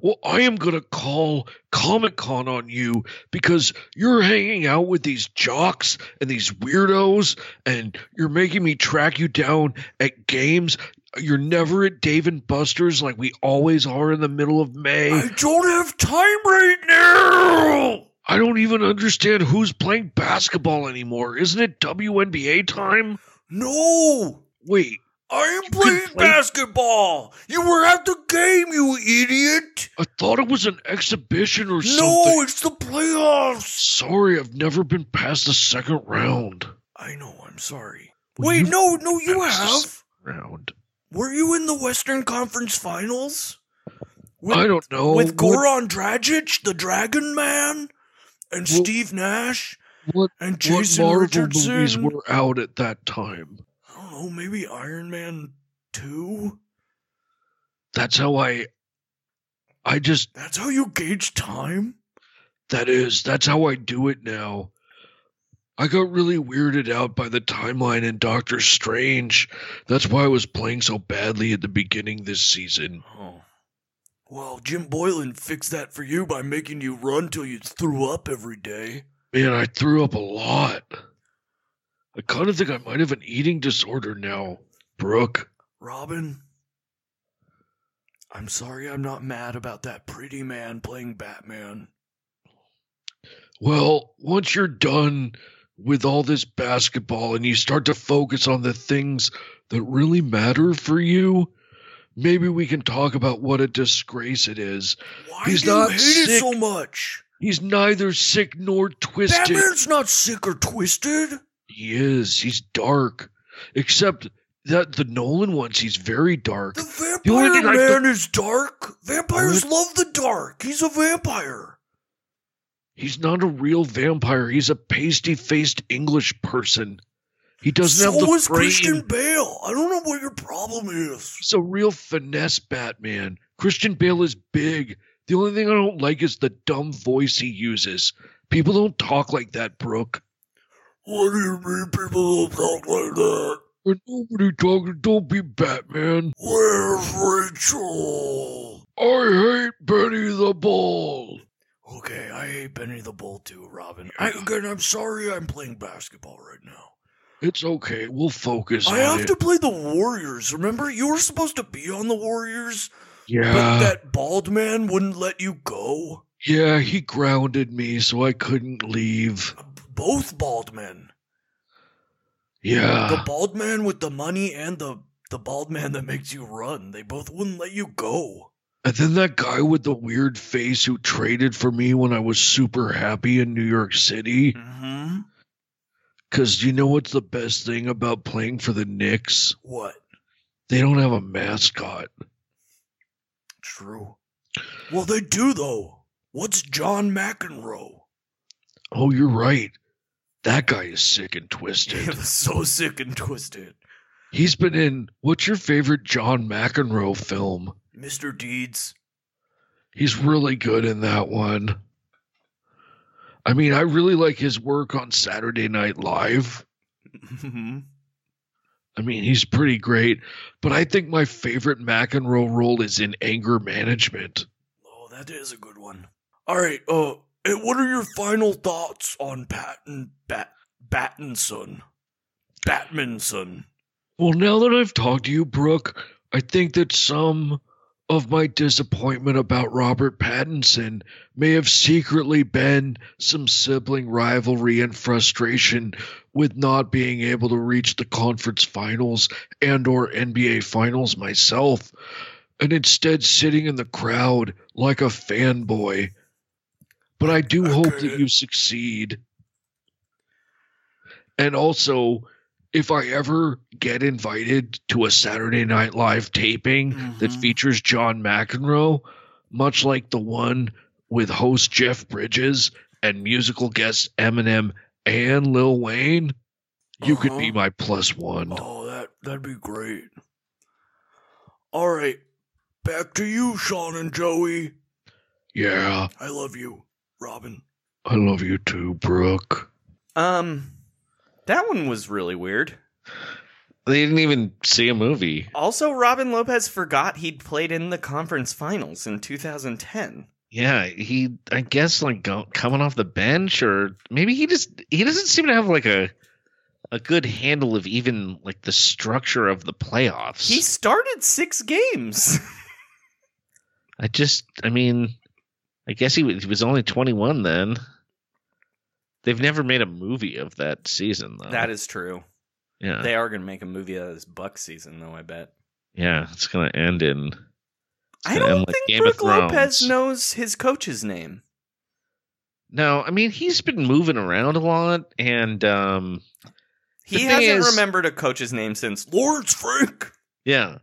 [SPEAKER 9] Well, I am gonna call Comic Con on you because you're hanging out with these jocks and these weirdos, and you're making me track you down at games. You're never at Dave and Buster's like we always are in the middle of May.
[SPEAKER 10] I don't have time right now.
[SPEAKER 9] I don't even understand who's playing basketball anymore. Isn't it WNBA time?
[SPEAKER 10] No,
[SPEAKER 9] Wait,
[SPEAKER 10] I am playing
[SPEAKER 9] play-
[SPEAKER 10] basketball. You were at the game, you idiot.
[SPEAKER 9] I thought it was an exhibition or something.
[SPEAKER 10] No, it's the playoffs.
[SPEAKER 9] Sorry, I've never been past the second round.
[SPEAKER 10] I know, I'm sorry. Wait, no, no, you have.
[SPEAKER 9] Round.
[SPEAKER 10] Were you in the Western Conference Finals? With,
[SPEAKER 9] I don't know.
[SPEAKER 10] With
[SPEAKER 9] What-
[SPEAKER 10] Goran Dragic, the Dragon Man, and
[SPEAKER 9] Well,
[SPEAKER 10] Steve Nash,
[SPEAKER 9] What,
[SPEAKER 10] and
[SPEAKER 9] what
[SPEAKER 10] Jason
[SPEAKER 9] Marvel
[SPEAKER 10] Richardson.
[SPEAKER 9] movies were out at that time?
[SPEAKER 10] Know, maybe Iron Man 2?
[SPEAKER 9] That's how I. I just.
[SPEAKER 10] That's how you gauge time?
[SPEAKER 9] That is. That's how I do it now. I got really weirded out by the timeline in Doctor Strange. That's why I was playing so badly at the beginning this season.
[SPEAKER 10] Oh. Well, Jim Boylen fixed that for you by making you run till you threw up every day.
[SPEAKER 9] Man, I threw up a lot. I kind of think I might have an eating disorder now, Brooke.
[SPEAKER 10] Robin, I'm sorry I'm not mad about that pretty man playing Batman.
[SPEAKER 9] Well, once you're done with all this basketball and you start to focus on the things that really matter for you, maybe we can talk about what a disgrace it is.
[SPEAKER 10] Why
[SPEAKER 9] He's
[SPEAKER 10] do you
[SPEAKER 9] not
[SPEAKER 10] hate
[SPEAKER 9] sick.
[SPEAKER 10] it so much?
[SPEAKER 9] He's neither sick nor twisted.
[SPEAKER 10] Batman's not sick or twisted.
[SPEAKER 9] He is. He's dark. Except that the Nolan ones, he's very dark.
[SPEAKER 10] The
[SPEAKER 9] The only
[SPEAKER 10] vampire
[SPEAKER 9] thing
[SPEAKER 10] man
[SPEAKER 9] don't-
[SPEAKER 10] is dark. Vampires love the dark. He's a vampire.
[SPEAKER 9] He's not a real vampire. He's a pasty faced English person. He doesn't
[SPEAKER 10] so
[SPEAKER 9] have the
[SPEAKER 10] is. Christian Bale. I don't know what your problem is.
[SPEAKER 9] He's a real finesse Batman. Christian Bale is big. The only thing I don't like is the dumb voice he uses. People don't talk like that, Brooke.
[SPEAKER 10] What do you mean people don't talk like that?
[SPEAKER 9] Or nobody talking. Don't be Batman.
[SPEAKER 10] Where's Rachel?
[SPEAKER 9] I hate Benny the Bull.
[SPEAKER 10] Okay, I hate Benny the Bull too, Robin. I, again, I'm sorry I'm playing basketball right now.
[SPEAKER 9] It's okay. We'll focus
[SPEAKER 10] I
[SPEAKER 9] on
[SPEAKER 10] have
[SPEAKER 9] it.
[SPEAKER 10] to play the Warriors. Remember, you were supposed to be on the Warriors,
[SPEAKER 9] yeah.
[SPEAKER 10] but that bald man wouldn't let you go.
[SPEAKER 9] Yeah, he grounded me, so I couldn't leave.
[SPEAKER 10] Both bald men.
[SPEAKER 9] Yeah.
[SPEAKER 10] The bald man with the money and the the bald man that makes you run. They both wouldn't let you go.
[SPEAKER 9] And then that guy with the weird face who traded for me when I was super happy in New York City.
[SPEAKER 10] Mm-hmm.
[SPEAKER 9] Because you know what's the best thing about playing for the Knicks?
[SPEAKER 10] What?
[SPEAKER 9] They don't have a mascot.
[SPEAKER 10] True. Well, they do though. What's John McEnroe?
[SPEAKER 9] Oh, you're right. That guy is sick and twisted.
[SPEAKER 10] so sick and twisted.
[SPEAKER 9] He's been in. What's your favorite John McEnroe film?
[SPEAKER 10] Mr. Deeds.
[SPEAKER 9] He's really good in that one. I mean, I really like his work on Saturday Night Live.
[SPEAKER 10] Mhm.
[SPEAKER 9] I mean, he's pretty great, but I think my favorite McEnroe role is in Anger Management.
[SPEAKER 10] oh, that is a good one. All right. Uh, and what are your final thoughts on Patton Bat Battinson? Batmanson.
[SPEAKER 9] Well, now that I've talked to you, Brooke, I think that some of my disappointment about Robert Pattinson may have secretly been some sibling rivalry and frustration with not being able to reach the conference finals and or NBA finals myself and instead sitting in the crowd like a fanboy. But I do oh, hope that you succeed. And also, if I ever get invited to a Saturday Night Live taping that mm-hmm. features John McEnroe, much like the one with host Jeff Bridges and musical guests Eminem and Lil Wayne, you could be uh-huh. my plus one.
[SPEAKER 10] Oh, that that'd be great. All right, back to you, Sean and Joey.
[SPEAKER 9] Yeah,
[SPEAKER 10] I love you, Robin.
[SPEAKER 9] I love you too, Brooke.
[SPEAKER 3] Um, that one was really weird.
[SPEAKER 2] They didn't even see a movie.
[SPEAKER 3] Also, Robin Lopez forgot he'd played in the conference finals in 2010.
[SPEAKER 2] Yeah, he I guess like go, coming off the bench or maybe he just he doesn't seem to have like a a good handle of even like the structure of the playoffs.
[SPEAKER 3] He started six games. [laughs]
[SPEAKER 2] I just I mean I guess he was, he was only 21 then. They've never made a movie of that season though.
[SPEAKER 3] that is true.
[SPEAKER 2] yeah.
[SPEAKER 3] They are going to make a movie of this Buck season, though. I bet.
[SPEAKER 2] yeah, it's going to end in
[SPEAKER 3] I don't
[SPEAKER 2] end like
[SPEAKER 3] think
[SPEAKER 2] Game
[SPEAKER 3] Brooke. Lopez knows his coach's name.
[SPEAKER 2] No, I mean he's been moving around a lot and um
[SPEAKER 3] He hasn't
[SPEAKER 2] is-
[SPEAKER 3] remembered a coach's name since Lawrence Frank.
[SPEAKER 2] Yeah.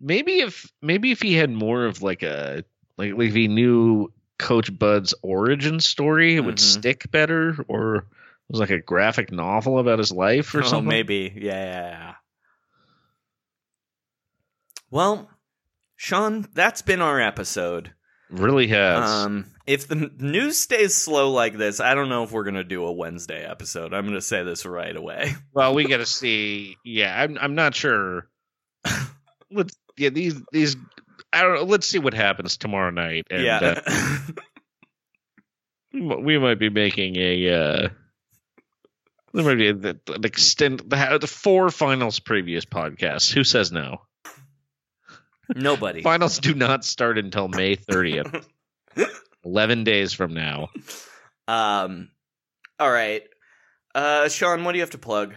[SPEAKER 2] Maybe if maybe if he had more of like a like, like if he knew Coach Bud's origin story, it would stick better, or it was like a graphic novel about his life or
[SPEAKER 3] oh,
[SPEAKER 2] something.
[SPEAKER 3] maybe. Yeah, yeah, yeah. Well, Sean, that's been our episode.
[SPEAKER 2] Really has.
[SPEAKER 3] Um, if the news stays slow like this, I don't know if we're gonna do a Wednesday episode. I'm gonna say this right away. [laughs]
[SPEAKER 2] well, we got to see. Yeah, I'm I'm not sure. [laughs] Let's yeah these these I don't know. Let's see what happens tomorrow night. And,
[SPEAKER 3] yeah.
[SPEAKER 2] uh, [laughs] we might be making a. uh there might be the, the extend the, the four finals previous podcasts. Who says no?
[SPEAKER 3] Nobody.
[SPEAKER 2] Finals do not start until May 30th. [laughs] 11 days from now.
[SPEAKER 3] Um. All right. Uh, Sean, what do you have to plug?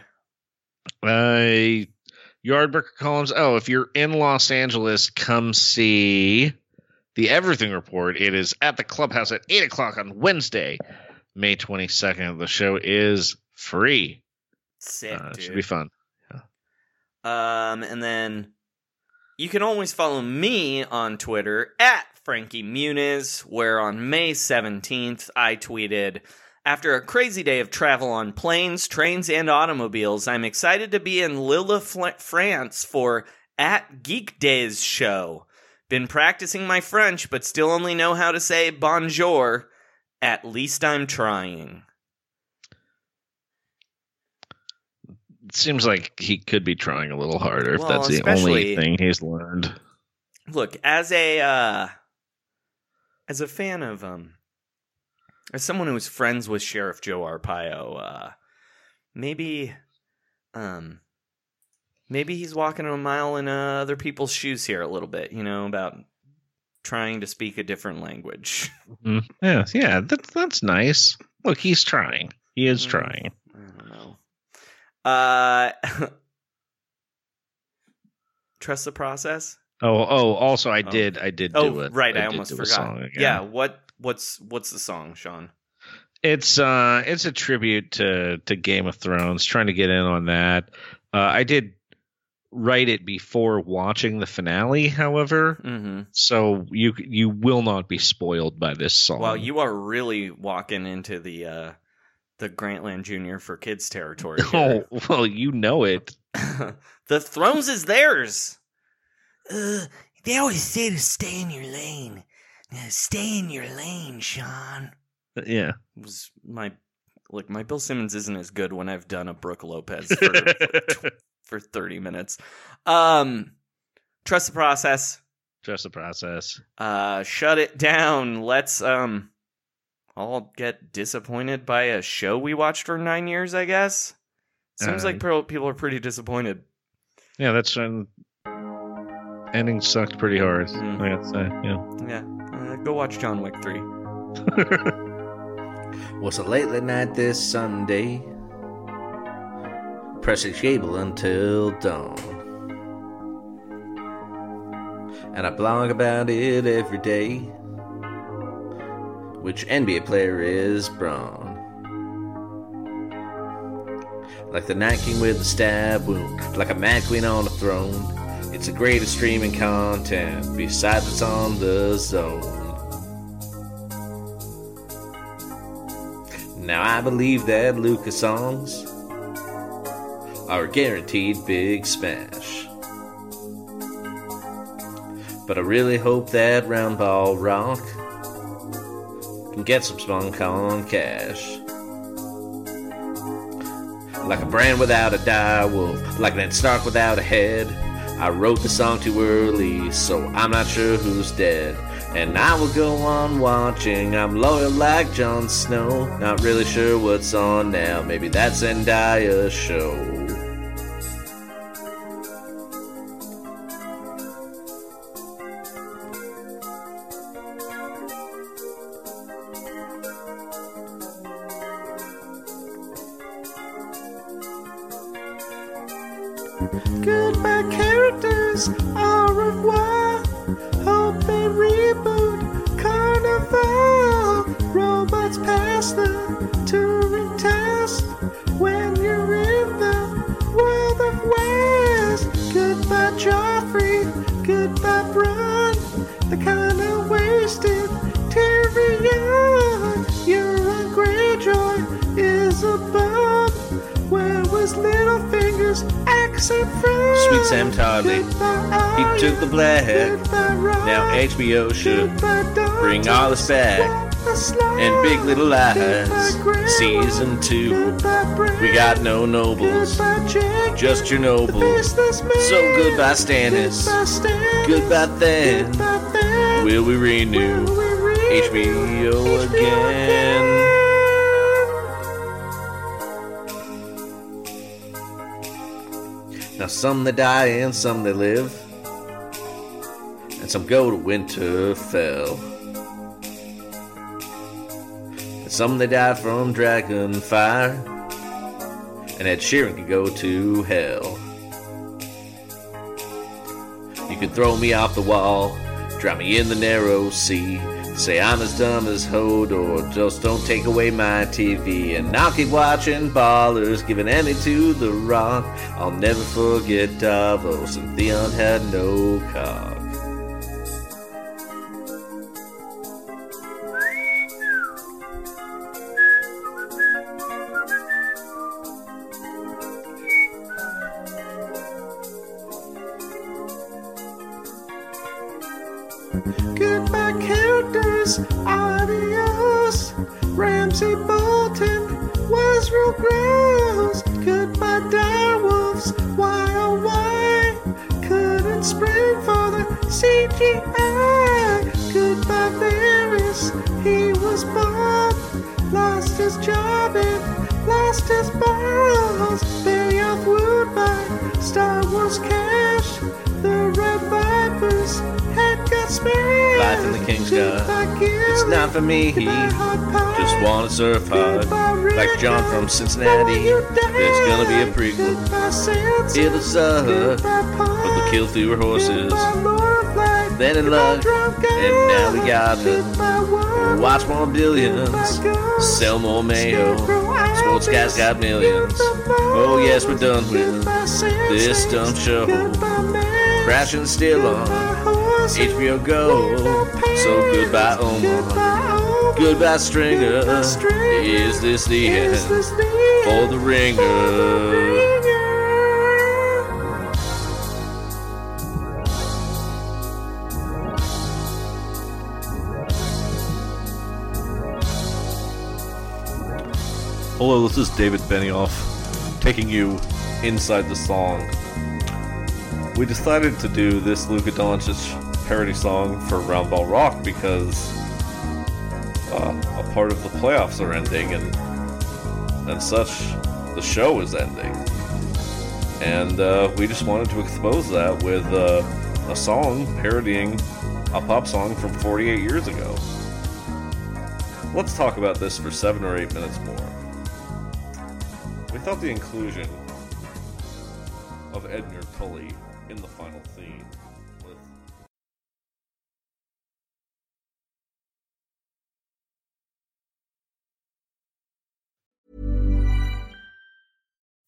[SPEAKER 2] Uh, Yardbarker columns. Oh, if you're in Los Angeles, come see the Everything Report. It is at the clubhouse at 8 o'clock on Wednesday, May 22nd. The show is free.
[SPEAKER 3] Sick,
[SPEAKER 2] Uh, it should be fun.
[SPEAKER 3] Um, and then you can always follow me on Twitter at Frankie Muniz, where on May 17th I tweeted, After a crazy day of travel on planes, trains, and automobiles, I'm excited to be in Lille, France for at Geek Days show. Been practicing my French, but still only know how to say bonjour. At least I'm trying.
[SPEAKER 2] It seems like he could be trying a little harder if that's the only thing he's learned.
[SPEAKER 3] look as a uh as a fan of um as someone who's friends with sheriff joe arpaio uh maybe um maybe he's walking a mile in uh, other people's shoes here a little bit you know about trying to speak a different language
[SPEAKER 2] Mhm. Yeah, yeah, that's that's nice. Look, he's trying. He is
[SPEAKER 3] Mm.
[SPEAKER 2] trying.
[SPEAKER 3] i don't know uh [laughs] trust the process
[SPEAKER 2] Oh, oh. Also, I
[SPEAKER 3] Oh.
[SPEAKER 2] did. I did
[SPEAKER 3] oh
[SPEAKER 2] do it.
[SPEAKER 3] right i,
[SPEAKER 2] did
[SPEAKER 3] almost forgot yeah what what's what's the song sean
[SPEAKER 2] It's uh it's a tribute to to Game of Thrones, trying to get in on that. Uh I did write it before watching the finale, however.
[SPEAKER 3] mm-hmm
[SPEAKER 2] So you you will not be spoiled by this song.
[SPEAKER 3] Well, you are really walking into the uh the Grantland Junior for kids territory. [laughs]
[SPEAKER 2] Oh, well, you know it. [laughs]
[SPEAKER 3] the thrones is theirs.
[SPEAKER 11] Uh, they always say to stay in your lane. Stay in your lane, Sean.
[SPEAKER 2] Yeah.
[SPEAKER 3] It was my look, my Bill Simmons isn't as good when I've done a Brooke Lopez [laughs] for tw- for 30 minutes. Um trust the process.
[SPEAKER 2] Trust the process.
[SPEAKER 3] Uh shut it down. Let's um all get disappointed by a show we watched for 9 years, I guess. Seems
[SPEAKER 2] Uh,
[SPEAKER 3] like people are pretty disappointed.
[SPEAKER 2] Yeah, that's um, ending sucked pretty hard.
[SPEAKER 3] Mm.
[SPEAKER 2] I gotta say, yeah.
[SPEAKER 3] Yeah. Go watch John Wick 3. [laughs]
[SPEAKER 12] Was a late, night this Sunday? Pressing cable until dawn. And I blog about it every day. Which NBA player is Braun? Like the Night King with the stab wound, like a Mad Queen on a throne. It's the greatest streaming content, besides it's on the zone. Now I believe that Lucas songs are guaranteed big smash. But I really hope that Roundball Rock can get some spunk on cash. Like a brand without a direwolf, like that Stark without a head. I wrote the song too early, so I'm not sure who's dead. And I will go on watching. I'm loyal like Jon Snow. Not really sure what's on now. Maybe that's Zendaya's show. HBO should bring all this back. And Big Little Lies, Season 2. We got no nobles, just your nobles. So goodbye, Stannis. Goodbye, then. Will we renew HBO again? Now some they die and some they live, some go to Winterfell. And some they die from dragon fire, and Ed Sheeran could go to hell. You could throw me off the wall, drown me in the narrow sea. Say I'm as dumb as Hodor, just don't take away my TV. And I'll keep watching Ballers, giving Emmy to The Rock. I'll never forget Davos, and Theon had no cock. Cincinnati. There's gonna be a prequel. It'll suck. But the kill through her horses. Then in luck. And now we gotta watch more billions. Sell more mayo. Sports guys got millions. Oh yes, we're done with this dumb show. Crashing still on HBO Go. So goodbye, Omar. Goodbye, Stringer. Is this the end for the ringer?
[SPEAKER 13] Hello, this is David Benioff, taking you inside the song. We decided to do this Luka Doncic parody song for Roundball Rock because a part of the playoffs are ending and and such. The show is ending, and uh, we just wanted to expose that with uh, a song parodying a pop song from 48 years ago. Let's talk about this for seven or eight minutes more. We thought the inclusion of Edmure Tully in the final theme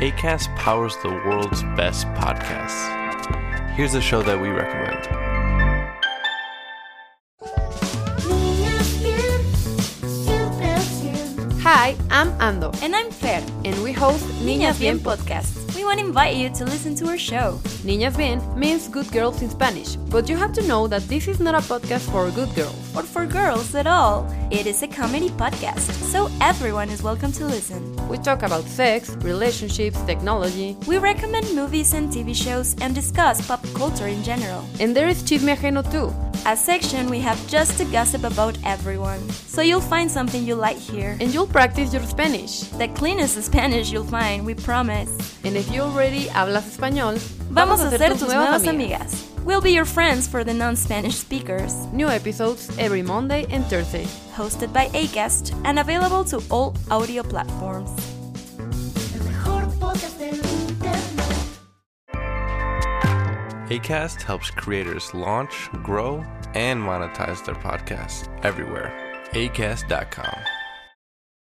[SPEAKER 14] ACAST powers the world's best podcasts. Here's a show that we recommend.
[SPEAKER 15] Hi, I'm Ando.
[SPEAKER 16] And I'm Fer.
[SPEAKER 15] And we host Niñas Bien podcast.
[SPEAKER 16] We want to invite you to listen to our show.
[SPEAKER 15] Niñas Bien means good girls in Spanish, but you have to know that this is not a podcast for good girls.
[SPEAKER 16] Or for girls at all. It is a comedy podcast, so everyone is welcome to listen.
[SPEAKER 15] We talk about sex, relationships, technology.
[SPEAKER 16] We recommend movies and TV shows and discuss pop culture in general.
[SPEAKER 15] And there is Chisme Ajeno too.
[SPEAKER 16] A section we have just to gossip about everyone. So you'll find something you like here.
[SPEAKER 15] And you'll practice your Spanish.
[SPEAKER 16] The cleanest Spanish you'll find, we promise.
[SPEAKER 15] And if you already hablas español,
[SPEAKER 16] vamos, a ser tus nuevas amigas. We'll be your friends for the non-Spanish speakers.
[SPEAKER 15] New episodes every Monday and Thursday.
[SPEAKER 16] Hosted by Acast and available to all audio platforms.
[SPEAKER 14] ACAST helps creators launch, grow, and monetize their podcasts everywhere. ACAST.com.